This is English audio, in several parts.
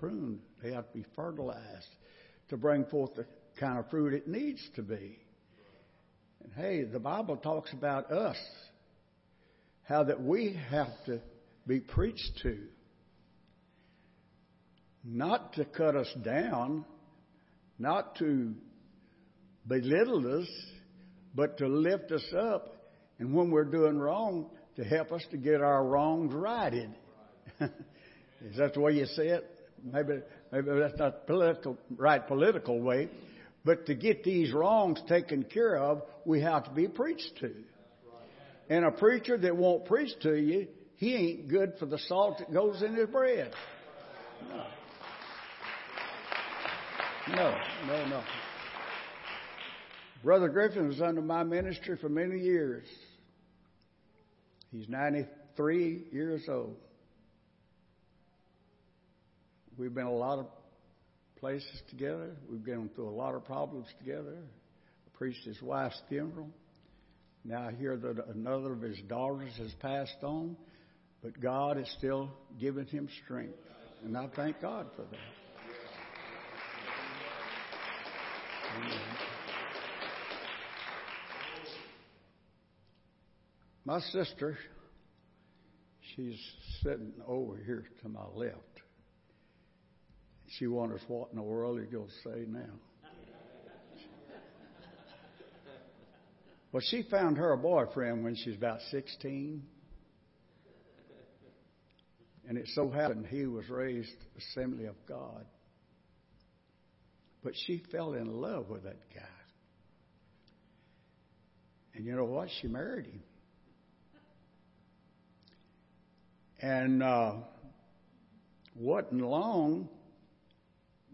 pruned. They have to be fertilized to bring forth the kind of fruit it needs to be. And hey, the Bible talks about us, how that we have to be preached to. Not to cut us down, not to belittle us, but to lift us up. And when we're doing wrong, to help us to get our wrongs righted. Is that the way you say it? Maybe, maybe that's not political, right political way. But to get these wrongs taken care of, we have to be preached to. And a preacher that won't preach to you, he ain't good for the salt that goes in his bread. No. No, no, no. Brother Griffin was under my ministry for many years. He's 93 years old. We've been a lot of places together. We've been through a lot of problems together. I preached his wife's funeral. Now I hear that another of his daughters has passed on, but God is still giving him strength. And I thank God for that. My sister, she's sitting over here to my left. She wonders what in the world you're going to say now. Well, she found her a boyfriend when she was about 16. And it so happened he was raised Assembly of God. But she fell in love with that guy. And you know what? She married him. And uh, wasn't long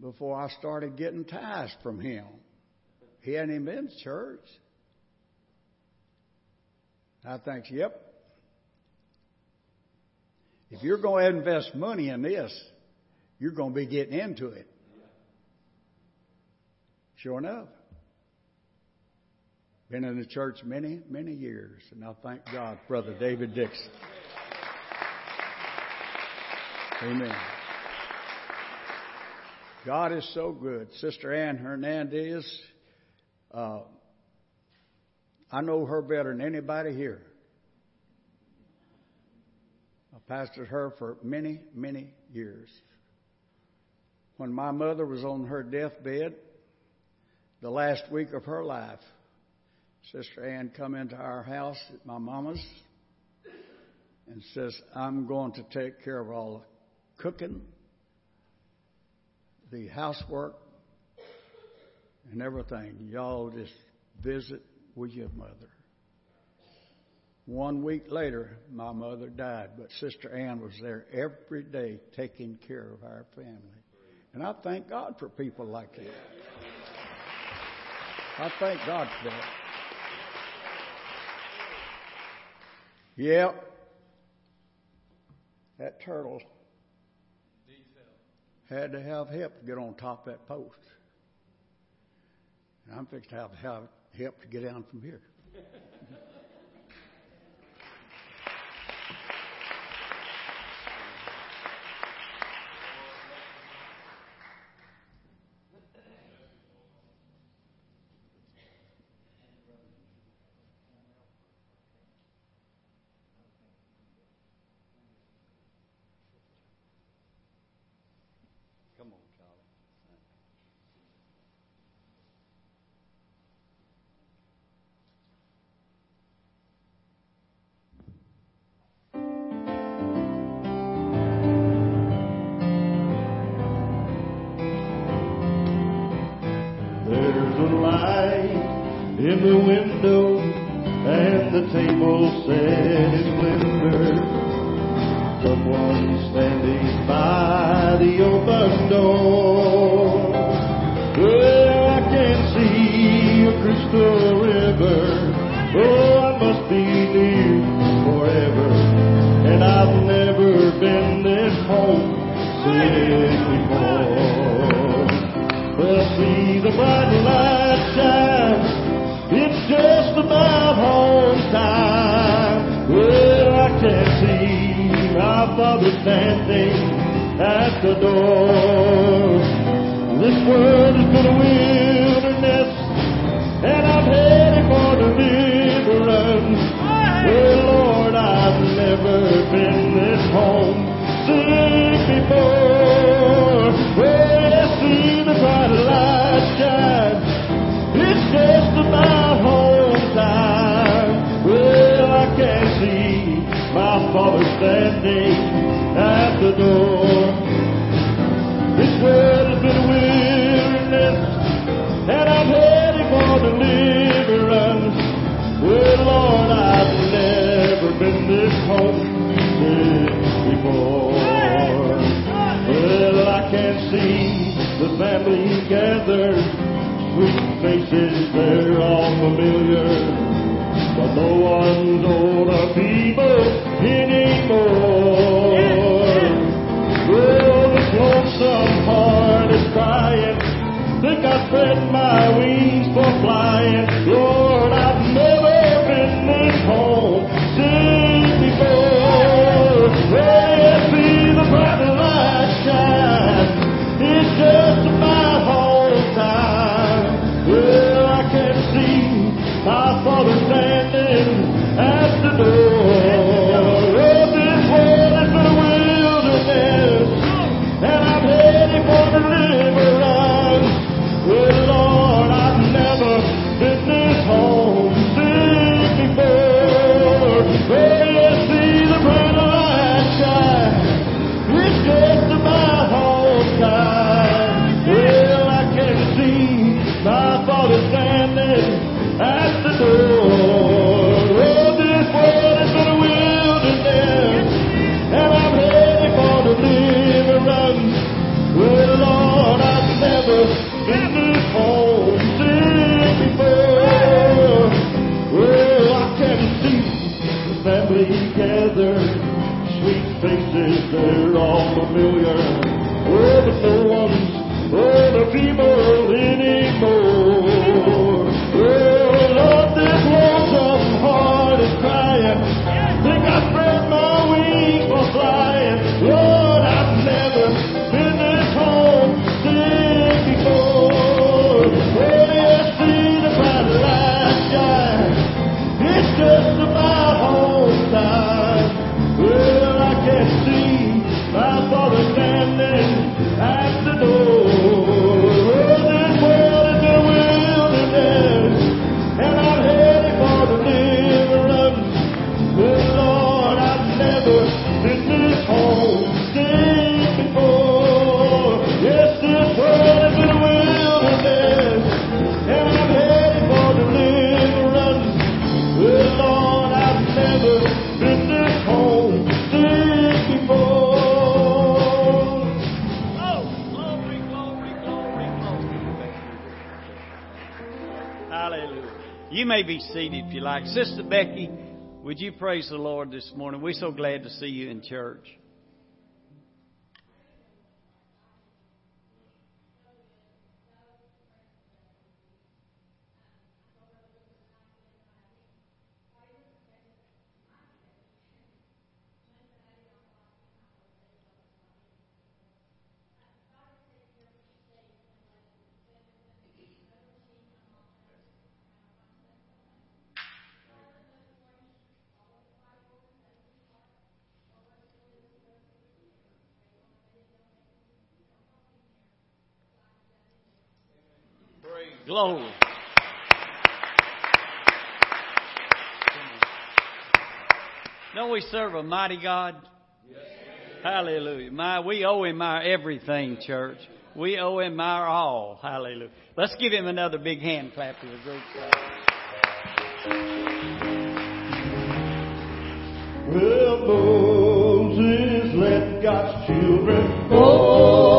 before I started getting ties from him. He hadn't even been to church. I think, yep. If you're going to invest money in this, you're going to be getting into it. Sure enough. Been in the church many, many years, and I thank God, Brother David Dixon. Amen. God is so good. Sister Ann Hernandez, uh, I know her better than anybody here. I pastored her for many, many years. When my mother was on her deathbed, the last week of her life, Sister Ann come into our house at my mama's and says, I'm going to take care of all the cooking, the housework, and everything. Y'all just visit with your mother. One week later, my mother died, but Sister Ann was there every day taking care of our family. And I thank God for people like that. I thank God for that. Yep. That turtle had to have help to get on top of that post. And I'm fixed to have, have help to get down from here. the wind. the door. This world has been a wilderness, and I'm headed for the deliverance. Well, oh, Lord, I've never been this home sick before. Well, I see the bright light shine. It's just about home time. Well, I can see my father standing. in this house since before. Well, I can see the family gathered, sweet faces, they're all familiar, but no one's older people. we can. praise the Lord this morning. We're so glad to see you in church. Glory. Don't we serve a mighty God? Yes. Hallelujah. My, we owe him our everything, church. We owe him our all. Hallelujah. Let's give him another big hand clap to the group. Well, Moses let God's children go.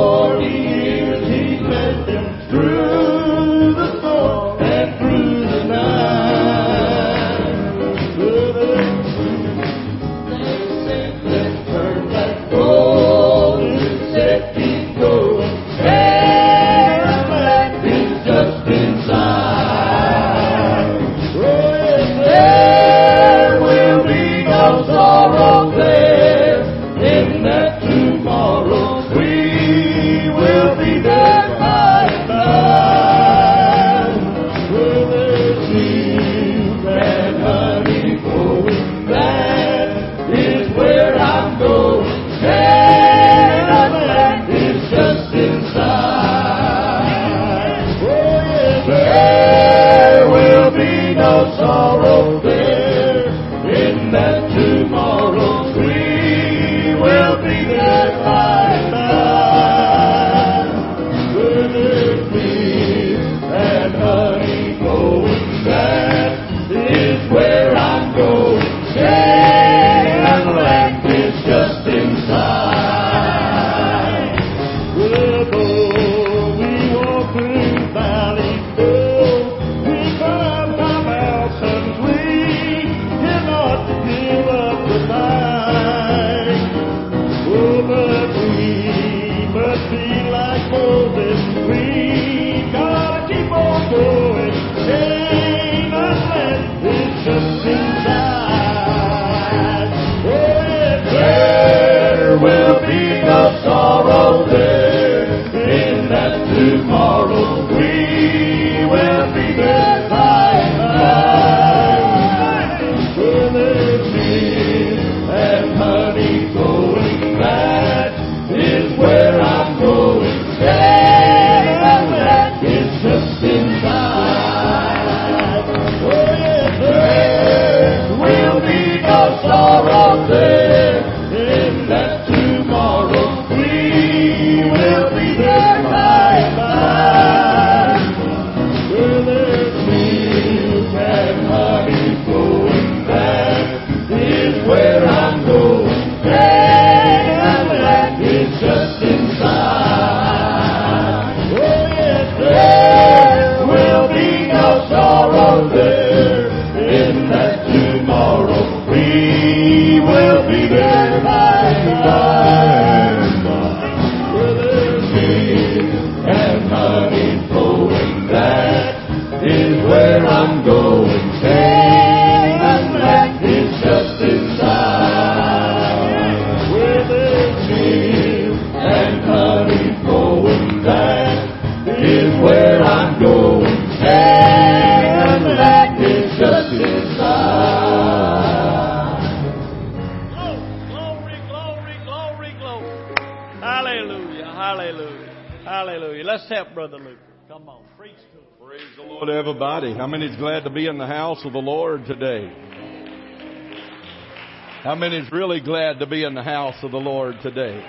How many's really glad to be in the house of the Lord today?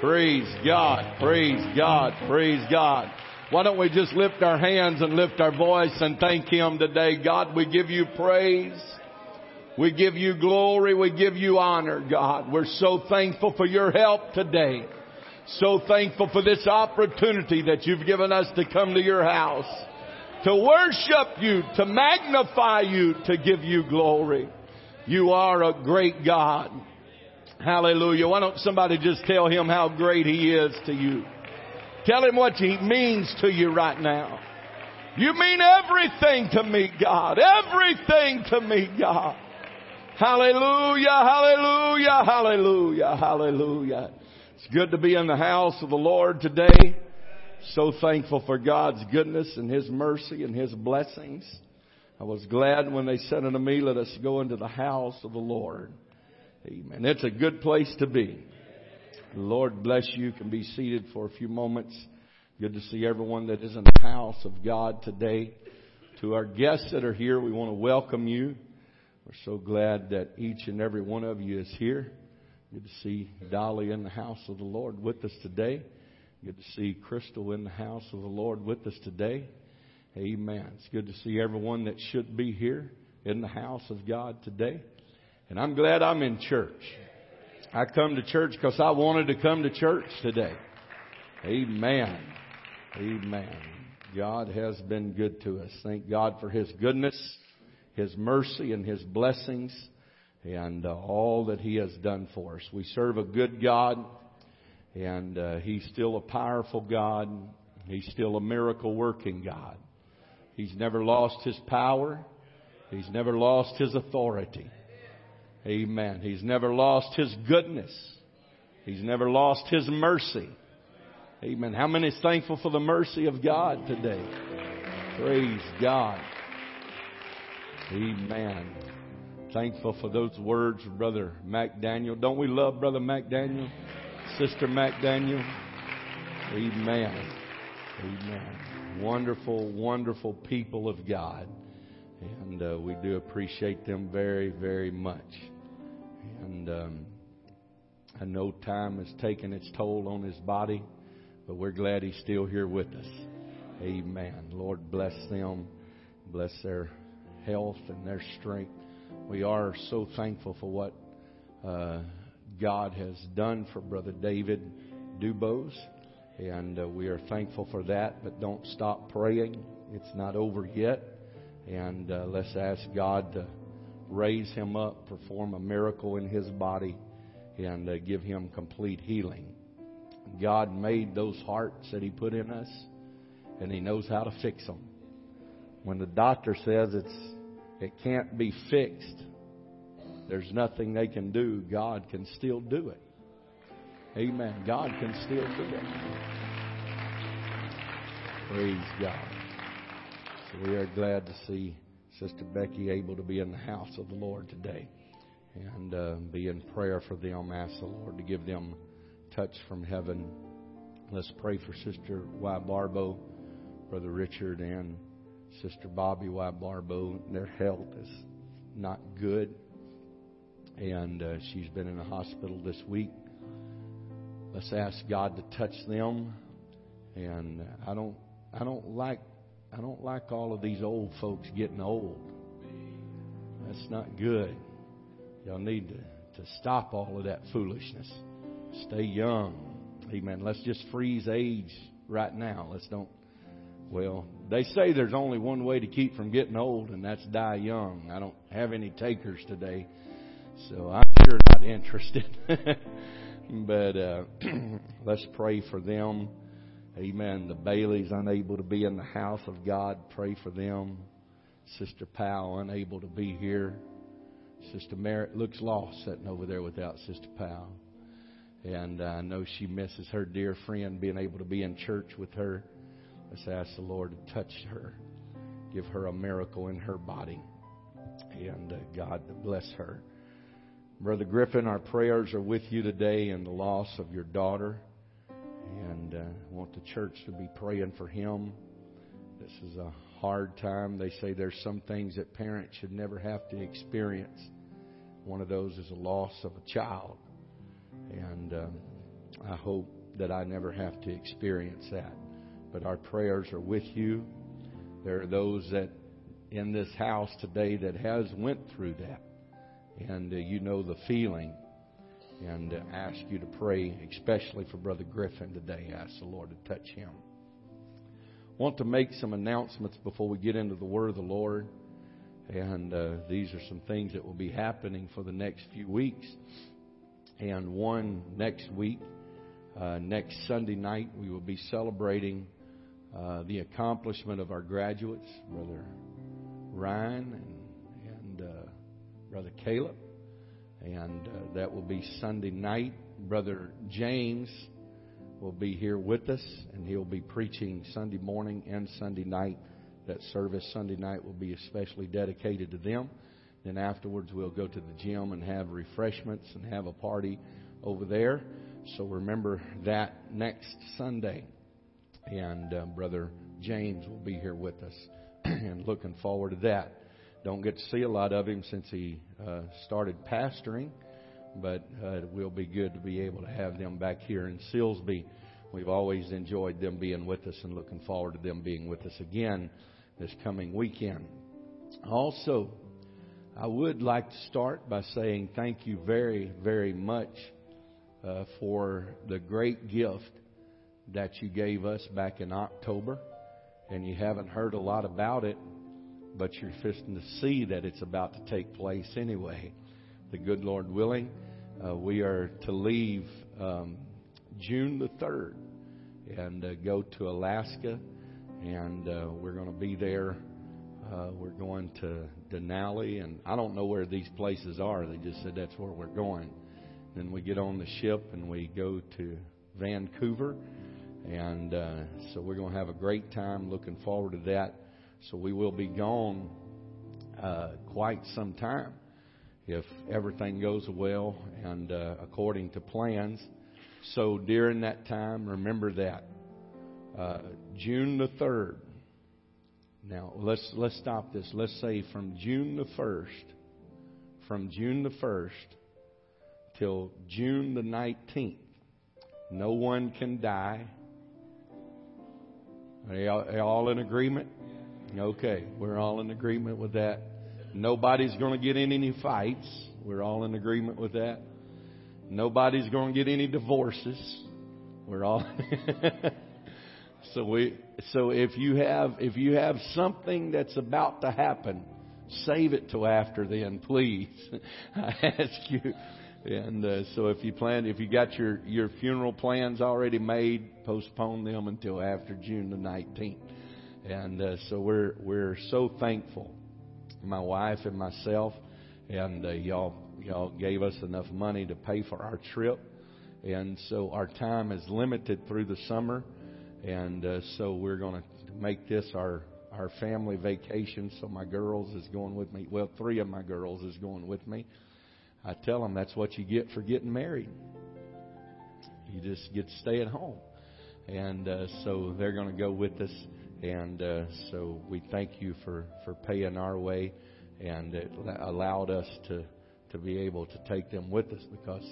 Praise God, praise God, praise God. Why don't we just lift our hands and lift our voice and thank Him today? God, we give you praise. We give you glory. We give you honor, God. We're so thankful for your help today. So thankful for this opportunity that you've given us to come to your house, to worship you, to magnify you, to give you glory. You are a great God. Hallelujah. Why don't somebody just tell him how great he is to you? Tell him what he means to you right now. You mean everything to me, God. Everything to me, God. Hallelujah, hallelujah, hallelujah, hallelujah. It's good to be in the house of the Lord today. So thankful for God's goodness and His mercy and His blessings. I was glad when they said unto me, let us go into the house of the Lord. Amen. It's a good place to be. The Lord bless you. you. Can be seated for a few moments. Good to see everyone that is in the house of God today. To our guests that are here, we want to welcome you. We're so glad that each and every one of you is here. Good to see Dolly in the house of the Lord with us today. Good to see Crystal in the house of the Lord with us today. Amen. It's good to see everyone that should be here in the house of God today. And I'm glad I'm in church. I come to church because I wanted to come to church today. Amen. Amen. God has been good to us. Thank God for His goodness, His mercy, and His blessings, and uh, all that He has done for us. We serve a good God, and uh, He's still a powerful God. He's still a miracle working God. He's never lost His power. He's never lost His authority. Amen. He's never lost His goodness. He's never lost His mercy. Amen. How many is thankful for the mercy of God today? Praise God. Amen. Thankful for those words Brother McDaniel. Don't we love Brother McDaniel? Sister McDaniel? Amen. Amen. Wonderful, wonderful people of God. And uh, we do appreciate them very, very much. And um, I know time has taken its toll on his body, but we're glad he's still here with us. Amen. Lord bless them, bless their health and their strength. We are so thankful for what uh, God has done for Brother David Dubose, and uh, we are thankful for that. But don't stop praying; it's not over yet, and uh, let's ask God to raise him up, perform a miracle in his body, and uh, give him complete healing. God made those hearts that he put in us, and he knows how to fix them. When the doctor says it's it can't be fixed, there's nothing they can do. God can still do it. Amen. God can still do it. Praise God. So we are glad to see Sister Becky able to be in the house of the Lord today and uh, be in prayer for them. Ask the Lord to give them touch from heaven. Let's pray for Sister Ybarbo, Brother Richard, and Sister Bobby Ybarbo. Their health is not good, and uh, she's been in the hospital this week. Let's ask God to touch them. And I don't, I don't like I don't like all of these old folks getting old. That's not good. Y'all need to, to stop all of that foolishness. Stay young. Amen. Let's just freeze age right now. Let's don't. Well, they say there's only one way to keep from getting old, and that's die young. I don't have any takers today, so I'm sure not interested. but uh, let's pray for them. Amen. The Baileys unable to be in the house of God. Pray for them. Sister Powell unable to be here. Sister Merritt looks lost sitting over there without Sister Powell. And I know she misses her dear friend being able to be in church with her. Let's ask the Lord to touch her, give her a miracle in her body, and uh, God bless her. Brother Griffin, our prayers are with you today in the loss of your daughter. and uh, want the church to be praying for him. This is a hard time. They say there's some things that parents should never have to experience. One of those is a loss of a child. And um, I hope that I never have to experience that. But our prayers are with you. There are those that in this house today that has went through that. And uh, you know the feeling. And uh, ask you to pray, especially for Brother Griffin today. Ask the Lord to touch him want to make some announcements before we get into the Word of the Lord. And uh, these are some things that will be happening for the next few weeks. And one next week, uh, next Sunday night, we will be celebrating uh, the accomplishment of our graduates, Brother Ryan Brother Caleb. And uh, that will be Sunday night. Brother James will be here with us, and he'll be preaching Sunday morning and Sunday night. That service Sunday night will be especially dedicated to them. Then afterwards, we'll go to the gym and have refreshments and have a party over there. So remember that next Sunday. And uh, Brother James will be here with us, and looking forward to that. Don't get to see a lot of him since he uh, started pastoring but uh, it will be good to be able to have them back here in Silsbee. We've always enjoyed them being with us and looking forward to them being with us again this coming weekend. Also, I would like to start by saying thank you very, very much uh, for the great gift that you gave us back in October. And you haven't heard a lot about it, but you're fixing to see that it's about to take place anyway the good Lord willing. Uh, we are to leave um, June the 3rd and uh, go to Alaska, and uh, we're going to be there. Uh, we're going to Denali, and I don't know where these places are. They just said that's where we're going. Then we get on the ship and we go to Vancouver, and uh, so we're going to have a great time. Looking forward to that. So we will be gone uh, quite some time if everything goes well and uh, according to plans. So during that time, remember that uh, June the third. Now let's let's stop this. Let's say from June the first, from June the first till June the nineteenth, no one can die. Are you all, are you all in agreement? Okay, we're all in agreement with that. Nobody's going to get in any fights. We're all in agreement with that. Nobody's going to get any divorces. We're all So we so if you have if you have something that's about to happen, save it till after then, please. I ask you. And uh, so if you plan if you got your your funeral plans already made, postpone them until after June the 19th. And uh, so we're we're so thankful my wife and myself, and uh, y'all y'all gave us enough money to pay for our trip, and so our time is limited through the summer, and uh, so we're going to make this our our family vacation. So my girls is going with me. Well, three of my girls is going with me. I tell them that's what you get for getting married. You just get to stay at home, and uh, so they're going to go with us and uh, so we thank you for, for paying our way, and it allowed us to, to be able to take them with us because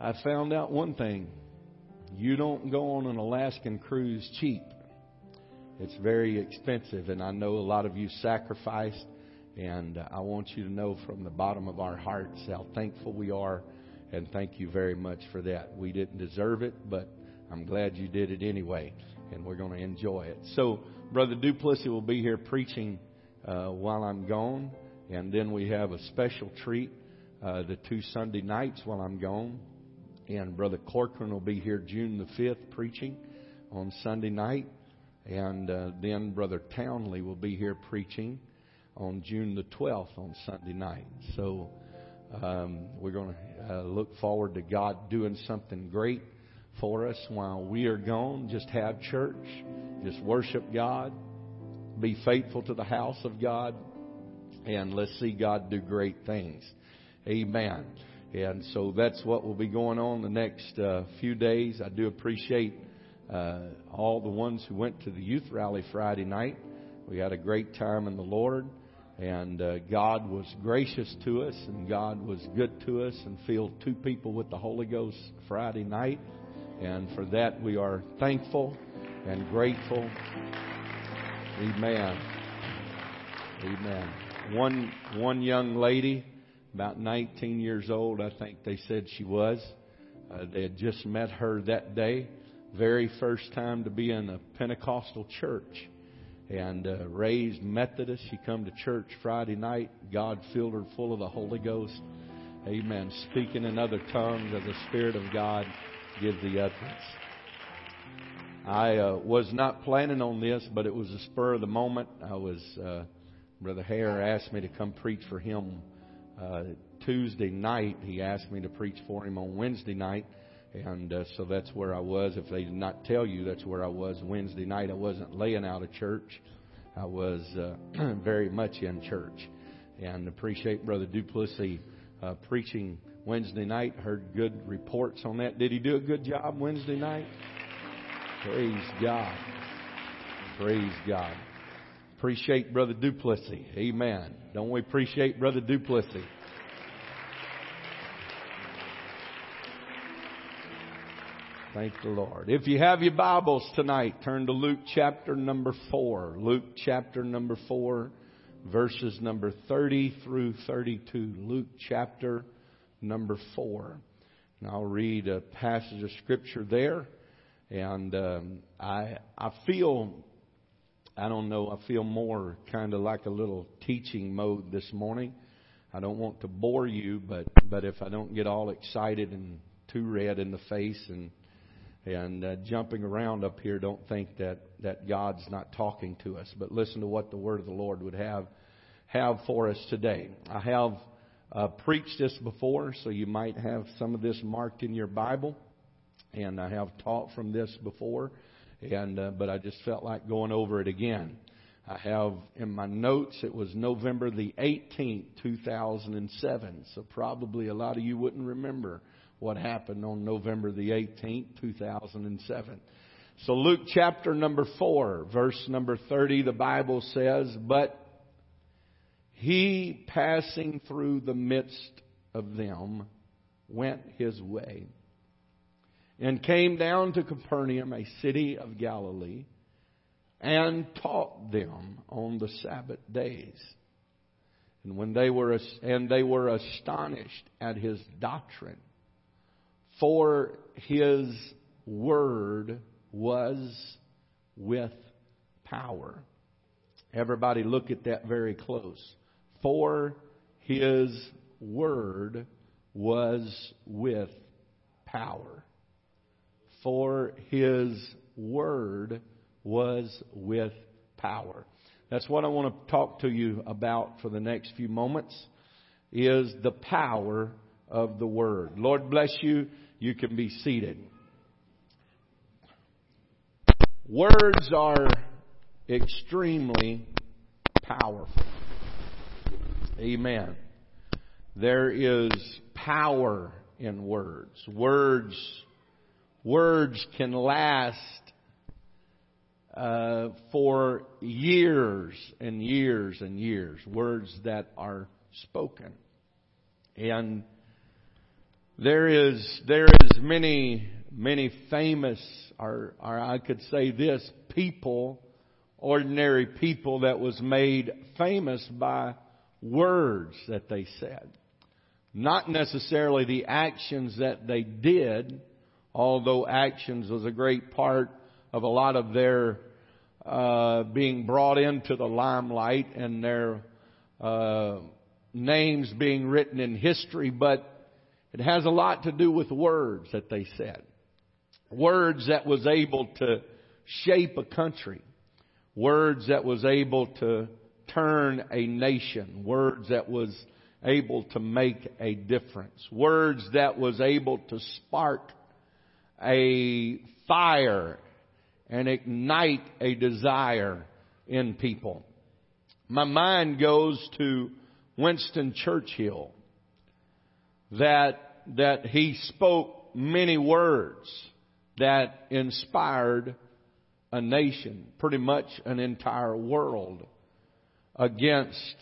I found out one thing. You don't go on an Alaskan cruise cheap. It's very expensive, and I know a lot of you sacrificed, and I want you to know from the bottom of our hearts how thankful we are, and thank you very much for that. We didn't deserve it, but I'm glad you did it anyway and we're going to enjoy it. So, Brother Duplessis will be here preaching uh, while I'm gone, and then we have a special treat uh, the two Sunday nights while I'm gone. And Brother Corcoran will be here June the 5th preaching on Sunday night. And uh, then Brother Townley will be here preaching on June the 12th on Sunday night. So um, we're going to uh, look forward to God doing something great for us while we are gone. Just have church. Just worship God. Be faithful to the house of God. And let's see God do great things. Amen. And so that's what will be going on the next uh, few days. I do appreciate uh, all the ones who went to the youth rally Friday night. We had a great time in the Lord, and uh, God was gracious to us, and God was good to us, and filled two people with the Holy Ghost Friday night. And for that, we are thankful and grateful. Amen. Amen. One one young lady, about 19 years old, I think they said she was. Uh, they had just met her that day, very first time to be in a Pentecostal church, and uh, raised Methodist. She come to church Friday night. God filled her full of the Holy Ghost. Amen. Speaking in other tongues as the Spirit of God gives the utterance. I uh, was not planning on this, but it was a spur of the moment. I was uh, Brother Hare asked me to come preach for him uh, Tuesday night. He asked me to preach for him on Wednesday night, and uh, so that's where I was. If they did not tell you, that's where I was Wednesday night. I wasn't laying out of church. I was uh, very much in church, and appreciate Brother Duplessis uh, preaching Wednesday night. Heard good reports on that. Did he do a good job Wednesday night? Praise God. Praise God. Appreciate Brother Duplessis. Amen. Don't we appreciate Brother Duplessis? Thank the Lord. If you have your Bibles tonight, turn to Luke chapter number 4. Luke chapter number 4, verses number 30 through 32. Luke chapter number 4. And I'll read a passage of Scripture there. And um, I I feel I don't know I feel more kind of like a little teaching mode this morning. I don't want to bore you, but but if I don't get all excited and too red in the face and and uh, jumping around up here, don't think that that God's not talking to us. But listen to what the Word of the Lord would have have for us today. I have uh, preached this before, so you might have some of this marked in your Bible and I have taught from this before, and uh, but I just felt like going over it again. I have in my notes it was November the 18th, 2007. So probably a lot of you wouldn't remember what happened on November the 18th, 2007. So Luke chapter number 4, verse number 30, the Bible says, But he passing through the midst of them went his way and came down to Capernaum, a city of Galilee, and taught them on the Sabbath days. And when they were and they were astonished at his doctrine, for his word was with power. Everybody look at that very close. For his word was with power for his word was with power. That's what I want to talk to you about for the next few moments is the power of the word. Lord bless you. You can be seated. Words are extremely powerful. Amen. There is power in words. Words words can last uh, for years and years and years. Words that are spoken, and there is there is many many famous, or, or I could say this, people, ordinary people that was made famous by words that they said. Not necessarily the actions that they did, although actions was a great part of a lot of their uh, being brought into the limelight and their uh, names being written in history, but it has a lot to do with words that they said. Words that was able to shape a country. Words that was able to turn a nation. Words that was able to make a difference. Words that was able to spark a fire and ignite a desire in people. My mind goes to Winston Churchill. That, that he spoke many words that inspired a nation, pretty much an entire world, against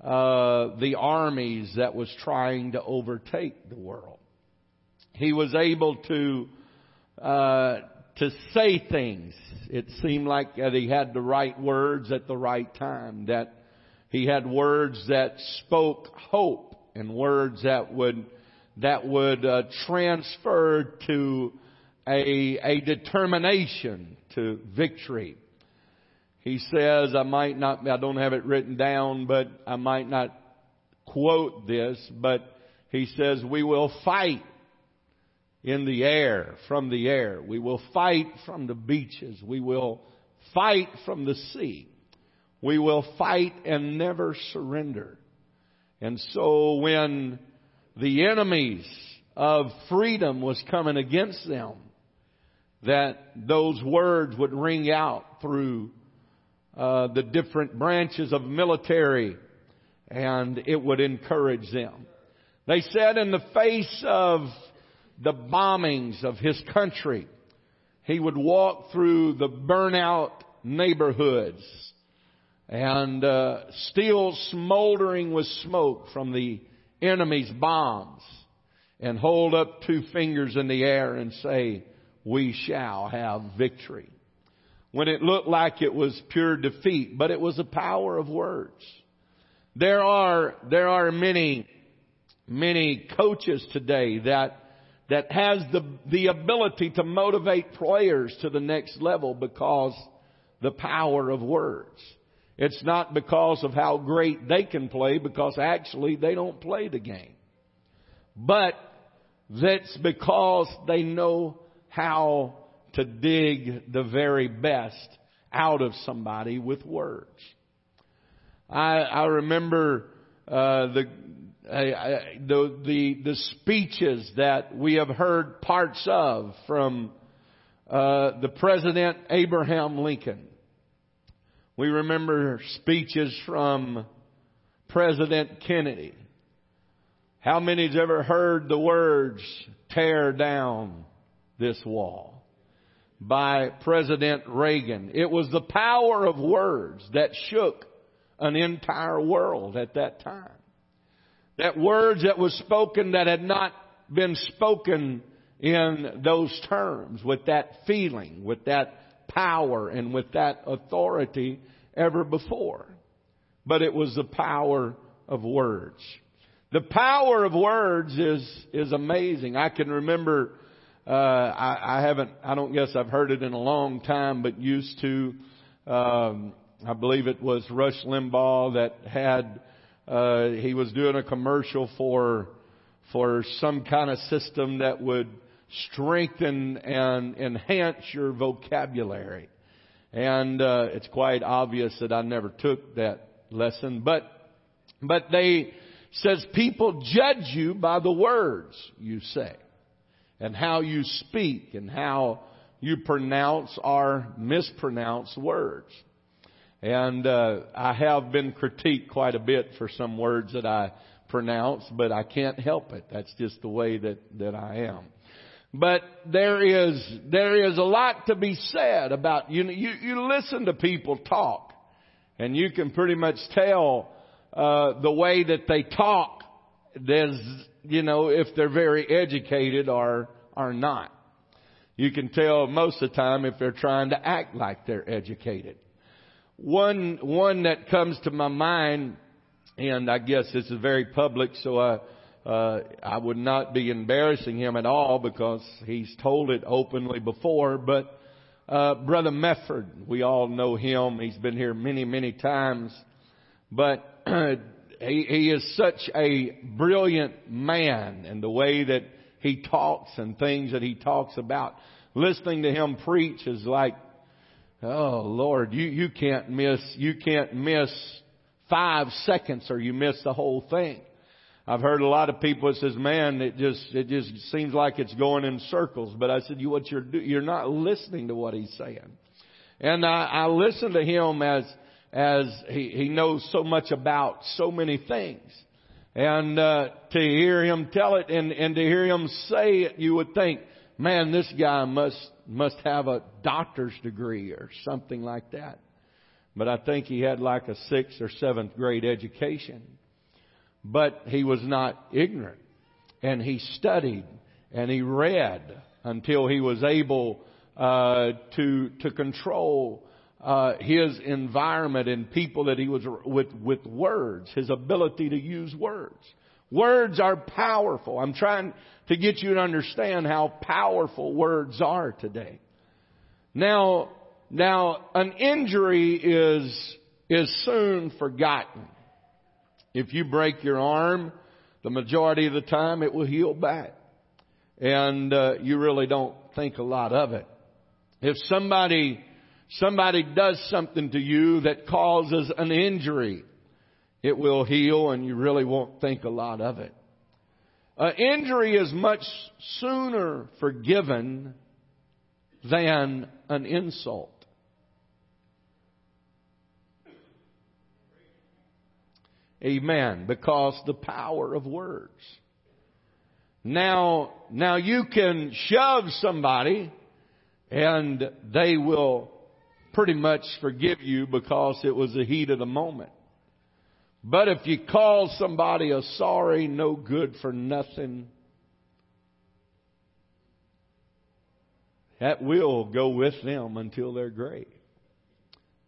uh, the armies that was trying to overtake the world. He was able to uh, to say things. It seemed like that he had the right words at the right time. That he had words that spoke hope and words that would that would uh, transfer to a a determination to victory. He says, I might not, I don't have it written down, but I might not quote this, but he says, we will fight in the air, from the air. We will fight from the beaches. We will fight from the sea. We will fight and never surrender. And so when the enemies of freedom was coming against them, that those words would ring out through uh, the different branches of military and it would encourage them. They said in the face of the bombings of his country. He would walk through the burnout neighborhoods and uh, still smoldering with smoke from the enemy's bombs and hold up two fingers in the air and say, we shall have victory. When it looked like it was pure defeat, but it was a power of words. There are, there are many, many coaches today that that has the, the ability to motivate players to the next level because the power of words. It's not because of how great they can play because actually they don't play the game. But that's because they know how to dig the very best out of somebody with words. I, I remember uh, the the, the, the speeches that we have heard parts of from uh, the President Abraham Lincoln. We remember speeches from President Kennedy. How many's ever heard the words, tear down this wall? By President Reagan. It was the power of words that shook an entire world at that time. That words that was spoken that had not been spoken in those terms, with that feeling, with that power, and with that authority ever before. But it was the power of words. The power of words is, is amazing. I can remember, uh, I, I haven't, I don't guess I've heard it in a long time, but used to, um, I believe it was Rush Limbaugh that had uh, he was doing a commercial for for some kind of system that would strengthen and enhance your vocabulary. And uh, it's quite obvious that I never took that lesson, but but they says people judge you by the words you say and how you speak and how you pronounce or mispronounce words. And uh, I have been critiqued quite a bit for some words that I pronounce, but I can't help it. That's just the way that, that I am. But there is there is a lot to be said about you. You, you listen to people talk, and you can pretty much tell uh, the way that they talk. There's you know if they're very educated or or not. You can tell most of the time if they're trying to act like they're educated. One, one that comes to my mind, and I guess this is very public, so I, uh, I would not be embarrassing him at all because he's told it openly before, but, uh, Brother Mefford, we all know him. He's been here many, many times, but he, he is such a brilliant man and the way that he talks and things that he talks about. Listening to him preach is like Oh Lord, you, you can't miss, you can't miss five seconds or you miss the whole thing. I've heard a lot of people that says, man, it just, it just seems like it's going in circles. But I said, you, what you're do, you're not listening to what he's saying. And I, I listen to him as, as he, he knows so much about so many things. And uh, to hear him tell it and, and to hear him say it, you would think, man, this guy must must have a doctor's degree or something like that. But I think he had like a sixth or seventh grade education. But he was not ignorant. And he studied and he read until he was able uh, to to control uh, his environment and people that he was with with words, his ability to use words. Words are powerful. I'm trying to get you to understand how powerful words are today. Now, now an injury is is soon forgotten. If you break your arm, the majority of the time it will heal back, and uh, you really don't think a lot of it. If somebody somebody does something to you that causes an injury, it will heal and you really won't think a lot of it. An injury is much sooner forgiven than an insult. Amen. Because the power of words. Now, now you can shove somebody and they will pretty much forgive you because it was the heat of the moment. But if you call somebody a sorry, no good for nothing, that will go with them until their grave.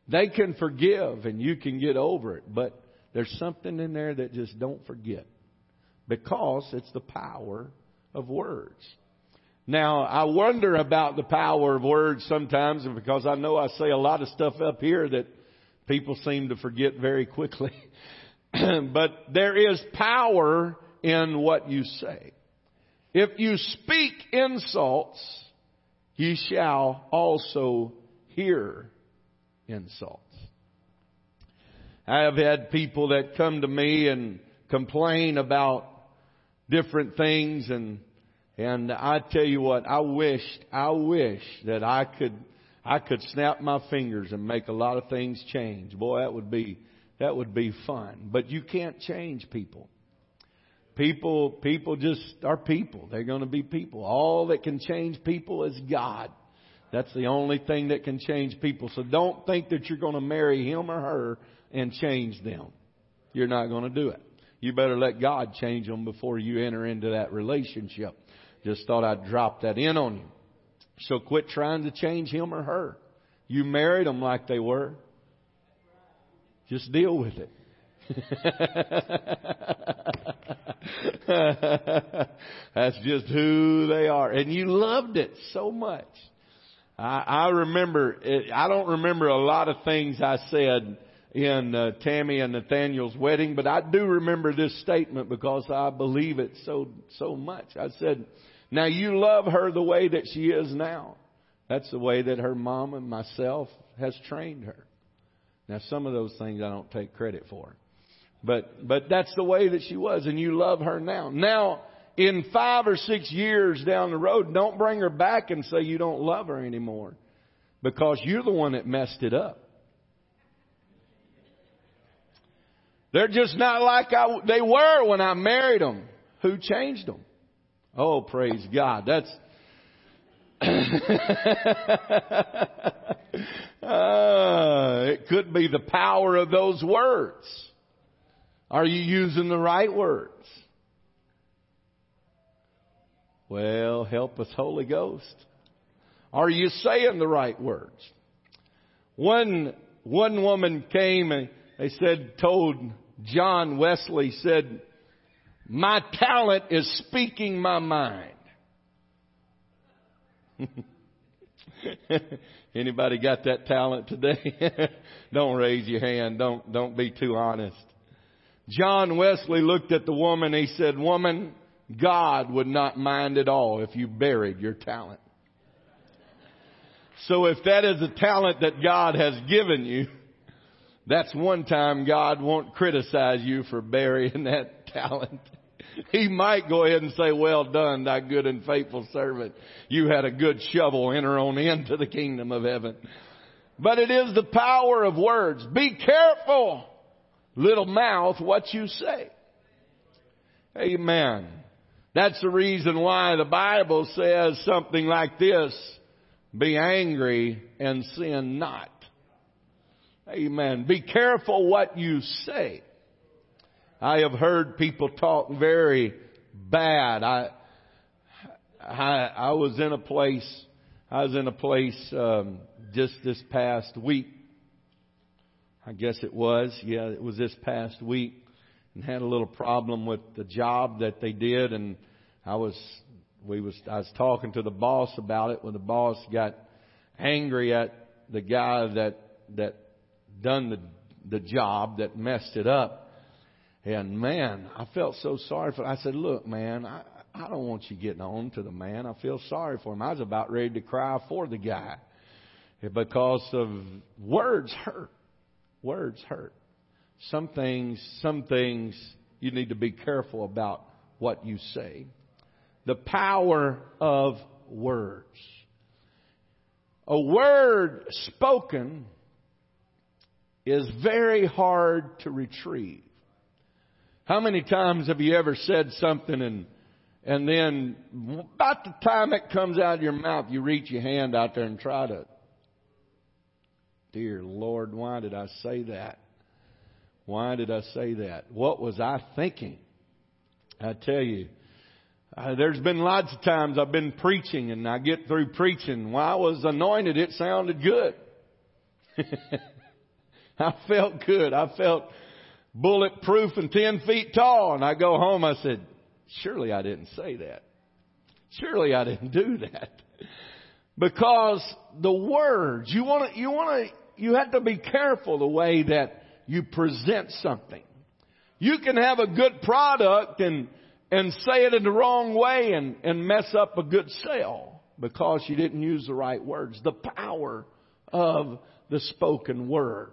They can forgive and you can get over it, but there's something in there that just don't forget because it's the power of words. Now, I wonder about the power of words sometimes because I know I say a lot of stuff up here that people seem to forget very quickly. but there is power in what you say. If you speak insults, ye shall also hear insults. I have had people that come to me and complain about different things and and I tell you what, I wish, I wish that I could, I could snap my fingers and make a lot of things change. Boy, that would be, that would be fun. But you can't change people. People, people just are people. They're going to be people. All that can change people is God. That's the only thing that can change people. So don't think that you're going to marry him or her and change them. You're not going to do it. You better let God change them before you enter into that relationship. Just thought I'd drop that in on you. So quit trying to change him or her. You married them like they were. Just deal with it. That's just who they are. And you loved it so much. I, I remember, it, I don't remember a lot of things I said in uh, Tammy and Nathaniel's wedding, but I do remember this statement because I believe it so, so much. I said, now you love her the way that she is now. That's the way that her mom and myself has trained her. Now some of those things I don't take credit for. But, but that's the way that she was and you love her now. Now, in five or six years down the road, don't bring her back and say you don't love her anymore because you're the one that messed it up. They're just not like I, they were when I married them. Who changed them? Oh, praise God. That's. uh, it could be the power of those words. Are you using the right words? Well, help us, Holy Ghost. Are you saying the right words? One, one woman came and they said, told John Wesley, said, my talent is speaking my mind. Anybody got that talent today? don't raise your hand. Don't, don't be too honest. John Wesley looked at the woman. He said, woman, God would not mind at all if you buried your talent. So if that is a talent that God has given you, that's one time God won't criticize you for burying that talent. he might go ahead and say, well done, thy good and faithful servant. You had a good shovel. Enter on into the kingdom of heaven. But it is the power of words. Be careful, little mouth, what you say. Amen. That's the reason why the Bible says something like this, be angry and sin not. Amen. Be careful what you say. I have heard people talk very bad. I, I, I was in a place, I was in a place, um, just this past week. I guess it was. Yeah, it was this past week and had a little problem with the job that they did and I was, we was, I was talking to the boss about it when the boss got angry at the guy that, that done the, the job that messed it up. And man, I felt so sorry for. I said, "Look, man, I, I don't want you getting on to the man. I feel sorry for him. I was about ready to cry for the guy because of words hurt. Words hurt. Some things, some things you need to be careful about what you say. The power of words. A word spoken is very hard to retrieve. How many times have you ever said something and and then about the time it comes out of your mouth, you reach your hand out there and try to, dear Lord, why did I say that? Why did I say that? What was I thinking? I tell you, uh, there's been lots of times I've been preaching and I get through preaching. While I was anointed, it sounded good. I felt good. I felt bulletproof and 10 feet tall. And I go home, I said, surely I didn't say that. Surely I didn't do that. Because the words, you want to, you want to, you have to be careful the way that you present something. You can have a good product and, and say it in the wrong way and, and mess up a good sale because you didn't use the right words. The power of the spoken word.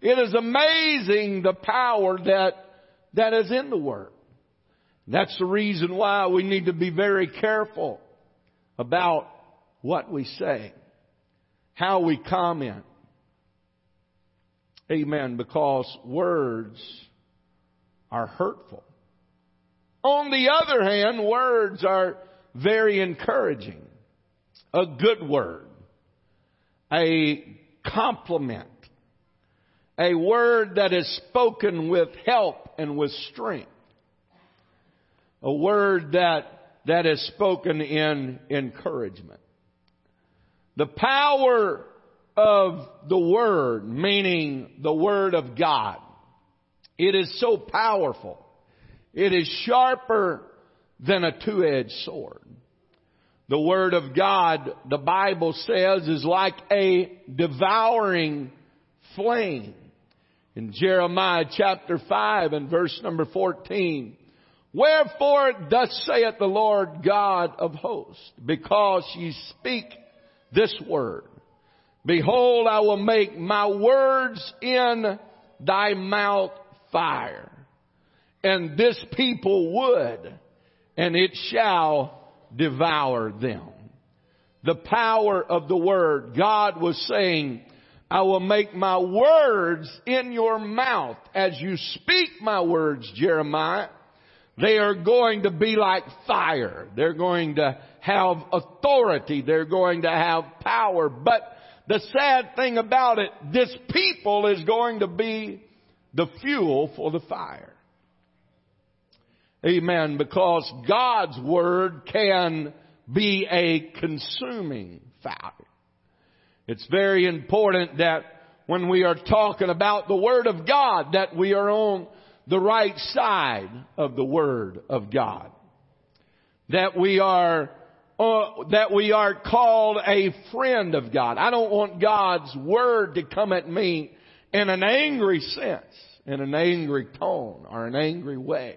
It is amazing the power that, that is in the Word. That's the reason why we need to be very careful about what we say, how we comment. Amen. Because words are hurtful. On the other hand, words are very encouraging. A good word. A compliment a word that is spoken with help and with strength. A word that, that is spoken in encouragement. The power of the word, meaning the word of God, it is so powerful. It is sharper than a two-edged sword. The word of God, the Bible says, is like a devouring flame in Jeremiah chapter 5 and verse number 14. Wherefore thus saith the Lord God of hosts, because ye speak this word. Behold, I will make my words in thy mouth fire, and this people would, and it shall devour them. The power of the word. God was saying, I will make my words in your mouth. As you speak my words, Jeremiah, they are going to be like fire. They're going to have authority. They're going to have power. But the sad thing about it, this people is going to be the fuel for the fire. Amen. Because God's word can be a consuming fire. It's very important that when we are talking about the Word of God, that we are on the right side of the Word of God. That we are, uh, that we are called a friend of God. I don't want God's Word to come at me in an angry sense, in an angry tone, or an angry way.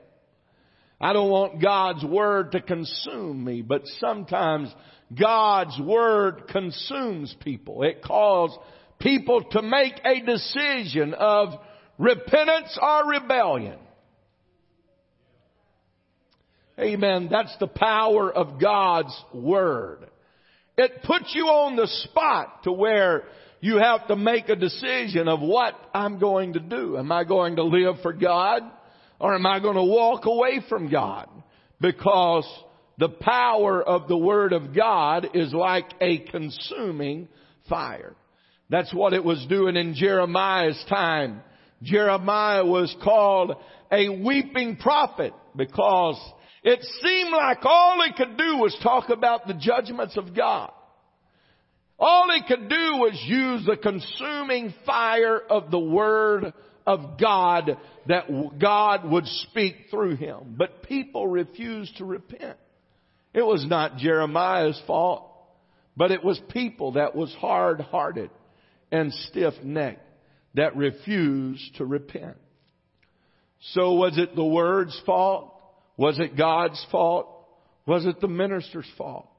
I don't want God's Word to consume me, but sometimes God's Word consumes people. It calls people to make a decision of repentance or rebellion. Amen. That's the power of God's Word. It puts you on the spot to where you have to make a decision of what I'm going to do. Am I going to live for God? Or am I going to walk away from God? Because the power of the Word of God is like a consuming fire. That's what it was doing in Jeremiah's time. Jeremiah was called a weeping prophet because it seemed like all he could do was talk about the judgments of God. All he could do was use the consuming fire of the Word of God that God would speak through him. But people refused to repent. It was not Jeremiah's fault, but it was people that was hard hearted and stiff necked that refused to repent. So was it the word's fault? Was it God's fault? Was it the minister's fault?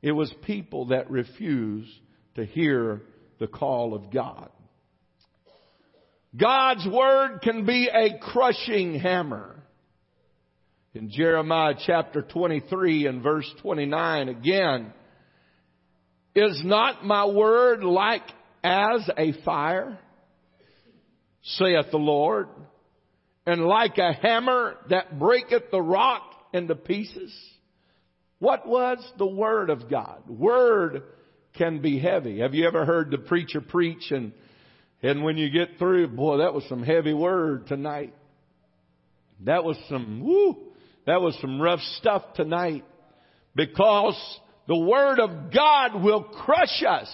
It was people that refused to hear the call of God. God's word can be a crushing hammer. In Jeremiah chapter 23 and verse 29 again, is not my word like as a fire, saith the Lord, and like a hammer that breaketh the rock into pieces? What was the word of God? Word can be heavy. Have you ever heard the preacher preach and and when you get through, boy, that was some heavy word tonight. That was some, woo, that was some rough stuff tonight. Because the Word of God will crush us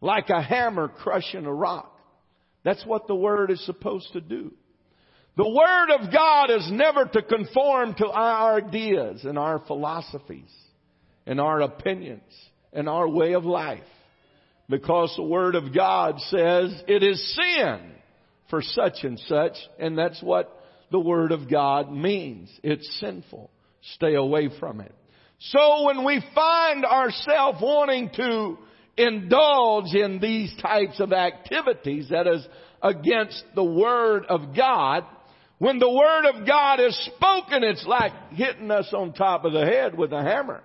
like a hammer crushing a rock. That's what the Word is supposed to do. The Word of God is never to conform to our ideas and our philosophies and our opinions and our way of life. Because the Word of God says it is sin for such and such, and that's what the Word of God means. It's sinful. Stay away from it. So when we find ourselves wanting to indulge in these types of activities that is against the Word of God, when the Word of God is spoken, it's like hitting us on top of the head with a hammer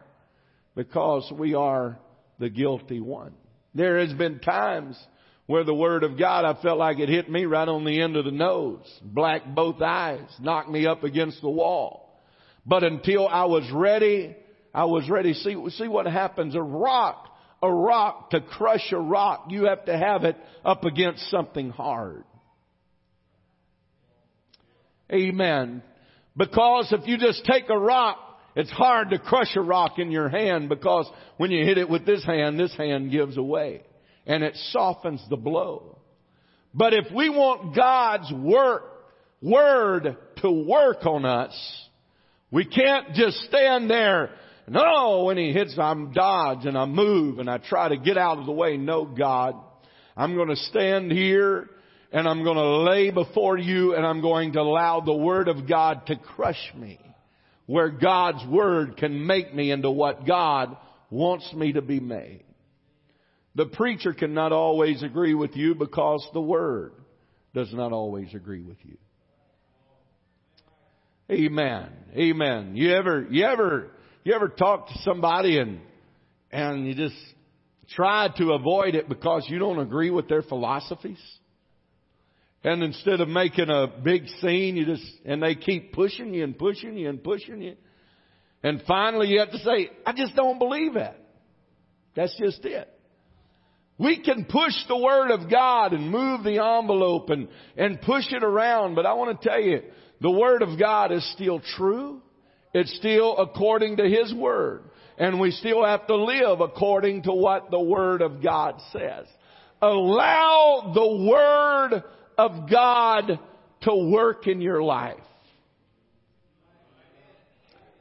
because we are the guilty one. There has been times where the Word of God, I felt like it hit me right on the end of the nose, black both eyes, knocked me up against the wall. But until I was ready, I was ready. See, see what happens. A rock, a rock, to crush a rock, you have to have it up against something hard. Amen. Because if you just take a rock it's hard to crush a rock in your hand because when you hit it with this hand, this hand gives away and it softens the blow. But if we want God's work, word to work on us, we can't just stand there no, oh, when he hits, I'm dodge and I move and I try to get out of the way. No, God, I'm going to stand here and I'm going to lay before you and I'm going to allow the word of God to crush me where God's Word can make me into what God wants me to be made. The preacher cannot always agree with you because the Word does not always agree with you. Amen. Amen. You ever, you ever, you ever talk to somebody and, and you just try to avoid it because you don't agree with their philosophies? And instead of making a big scene, you just, and they keep pushing you and pushing you and pushing you. And finally you have to say, I just don't believe that. That's just it. We can push the Word of God and move the envelope and, and push it around, but I want to tell you, the Word of God is still true. It's still according to His Word. And we still have to live according to what the Word of God says. Allow the Word of God to work in your life.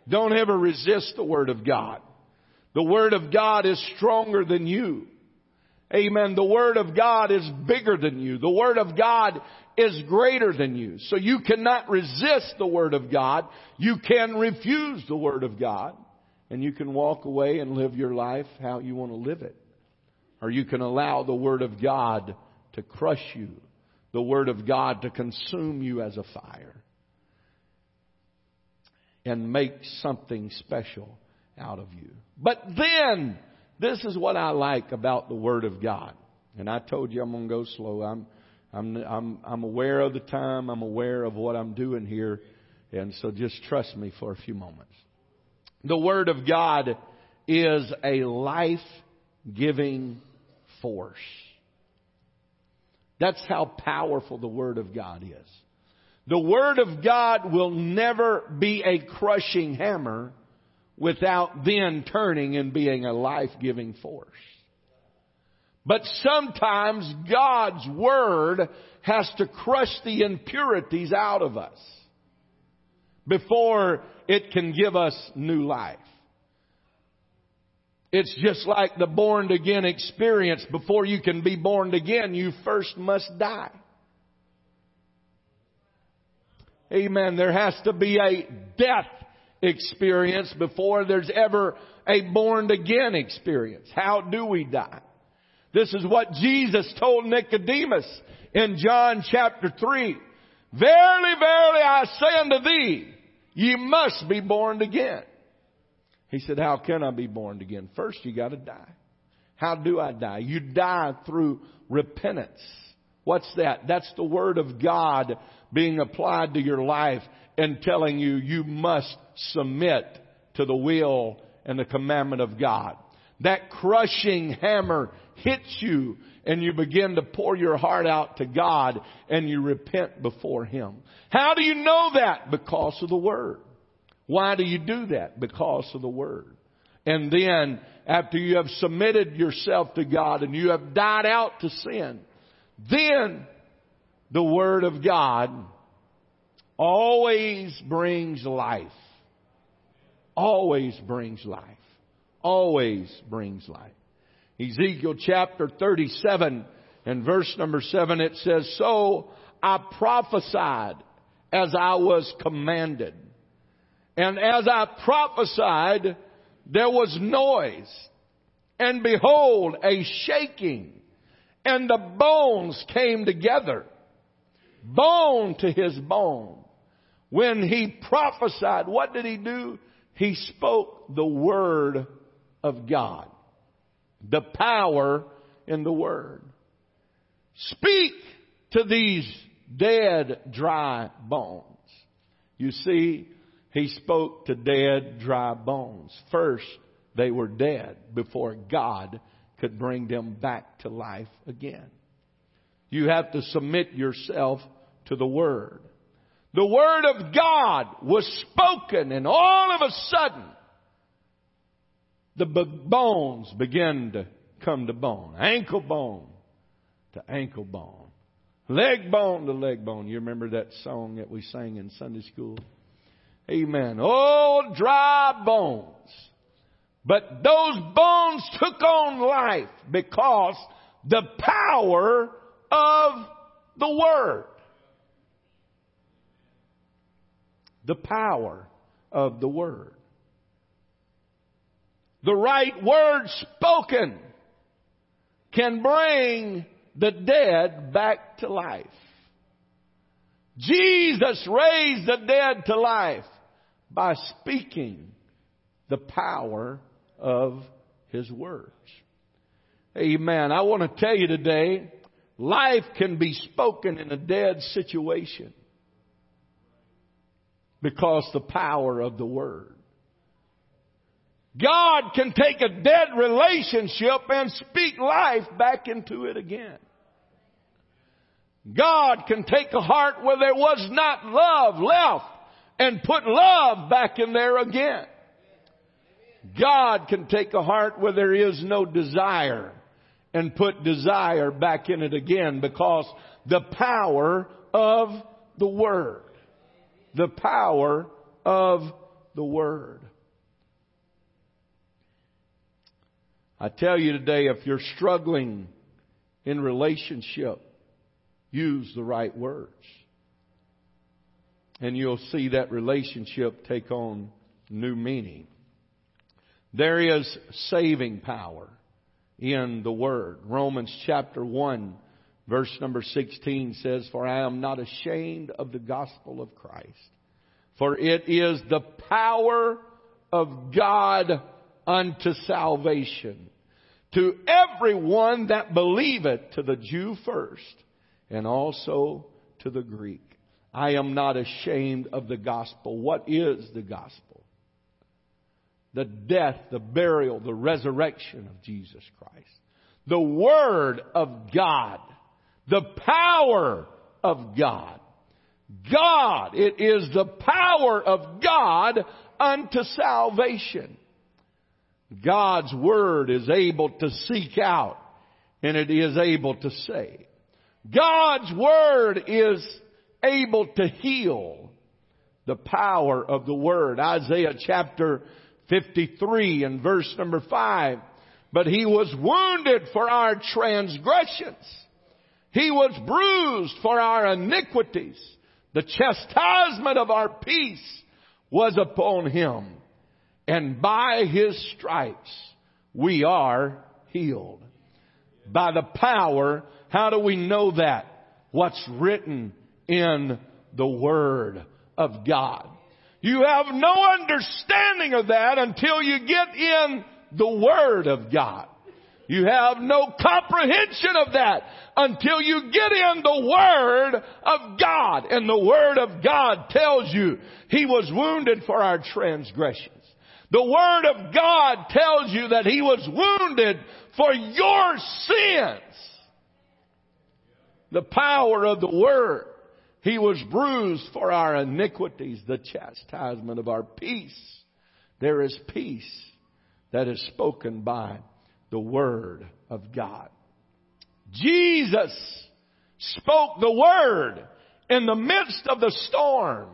Don't ever resist the Word of God. The Word of God is stronger than you. Amen. The Word of God is bigger than you. The Word of God is greater than you. So you cannot resist the Word of God. You can refuse the Word of God. And you can walk away and live your life how you want to live it. Or you can allow the Word of God to crush you the Word of God to consume you as a fire and make something special out of you. But then, this is what I like about the Word of God. And I told you I'm going to go slow. I'm, I'm, I'm, I'm aware of the time. I'm aware of what I'm doing here. And so just trust me for a few moments. The Word of God is a life-giving force. That's how powerful the Word of God is. The Word of God will never be a crushing hammer without then turning and being a life-giving force. But sometimes God's Word has to crush the impurities out of us before it can give us new life. It's just like the born again experience. Before you can be born again, you first must die. Amen. There has to be a death experience before there's ever a born again experience. How do we die? This is what Jesus told Nicodemus in John chapter 3. Verily, verily, I say unto thee, ye must be born again. He said, how can I be born again? First you gotta die. How do I die? You die through repentance. What's that? That's the Word of God being applied to your life and telling you you must submit to the will and the commandment of God. That crushing hammer hits you and you begin to pour your heart out to God and you repent before Him. How do you know that? Because of the Word. Why do you do that? Because of the Word. And then, after you have submitted yourself to God and you have died out to sin, then the Word of God always brings life. Always brings life. Always brings life. Ezekiel chapter 37 and verse number 7 it says, So I prophesied as I was commanded. And as I prophesied, there was noise. And behold, a shaking. And the bones came together. Bone to his bone. When he prophesied, what did he do? He spoke the word of God. The power in the word. Speak to these dead, dry bones. You see, he spoke to dead, dry bones. First, they were dead before God could bring them back to life again. You have to submit yourself to the Word. The Word of God was spoken and all of a sudden, the bones began to come to bone. Ankle bone to ankle bone. Leg bone to leg bone. You remember that song that we sang in Sunday school? Amen. Oh, dry bones. But those bones took on life because the power of the Word. The power of the Word. The right word spoken can bring the dead back to life. Jesus raised the dead to life by speaking the power of His words. Amen. I want to tell you today, life can be spoken in a dead situation because the power of the Word. God can take a dead relationship and speak life back into it again. God can take a heart where there was not love left and put love back in there again. God can take a heart where there is no desire and put desire back in it again because the power of the Word. The power of the Word. I tell you today, if you're struggling in relationship, use the right words. And you'll see that relationship take on new meaning. There is saving power in the Word. Romans chapter 1 verse number 16 says, For I am not ashamed of the gospel of Christ, for it is the power of God unto salvation to everyone that believeth, to the Jew first, and also to the Greek. I am not ashamed of the gospel. What is the gospel? The death, the burial, the resurrection of Jesus Christ. The Word of God. The power of God. God. It is the power of God unto salvation. God's Word is able to seek out and it is able to save. God's Word is able to heal. The power of the Word. Isaiah chapter 53 and verse number 5. But He was wounded for our transgressions. He was bruised for our iniquities. The chastisement of our peace was upon Him. And by His stripes we are healed. By the power, how do we know that? What's written in the Word of God. You have no understanding of that until you get in the Word of God. You have no comprehension of that until you get in the Word of God. And the Word of God tells you He was wounded for our transgressions. The Word of God tells you that He was wounded for your sins. The power of the Word. He was bruised for our iniquities, the chastisement of our peace. There is peace that is spoken by the Word of God. Jesus spoke the Word in the midst of the storm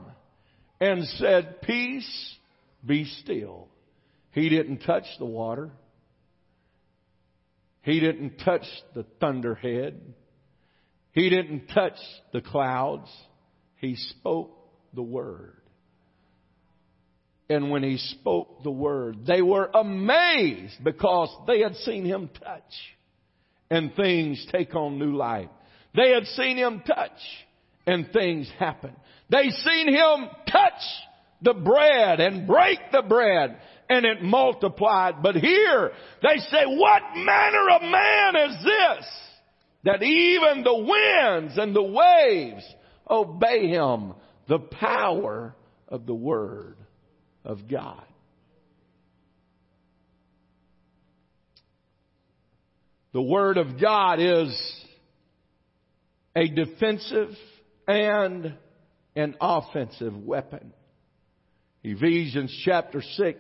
and said, peace, be still. He didn't touch the water. He didn't touch the thunderhead. He didn't touch the clouds. He spoke the word. And when he spoke the word, they were amazed because they had seen him touch and things take on new life. They had seen him touch and things happen. They seen him touch the bread and break the bread and it multiplied. But here they say, what manner of man is this? that even the winds and the waves obey him. The power of the Word of God. The Word of God is a defensive and an offensive weapon. Ephesians chapter 6,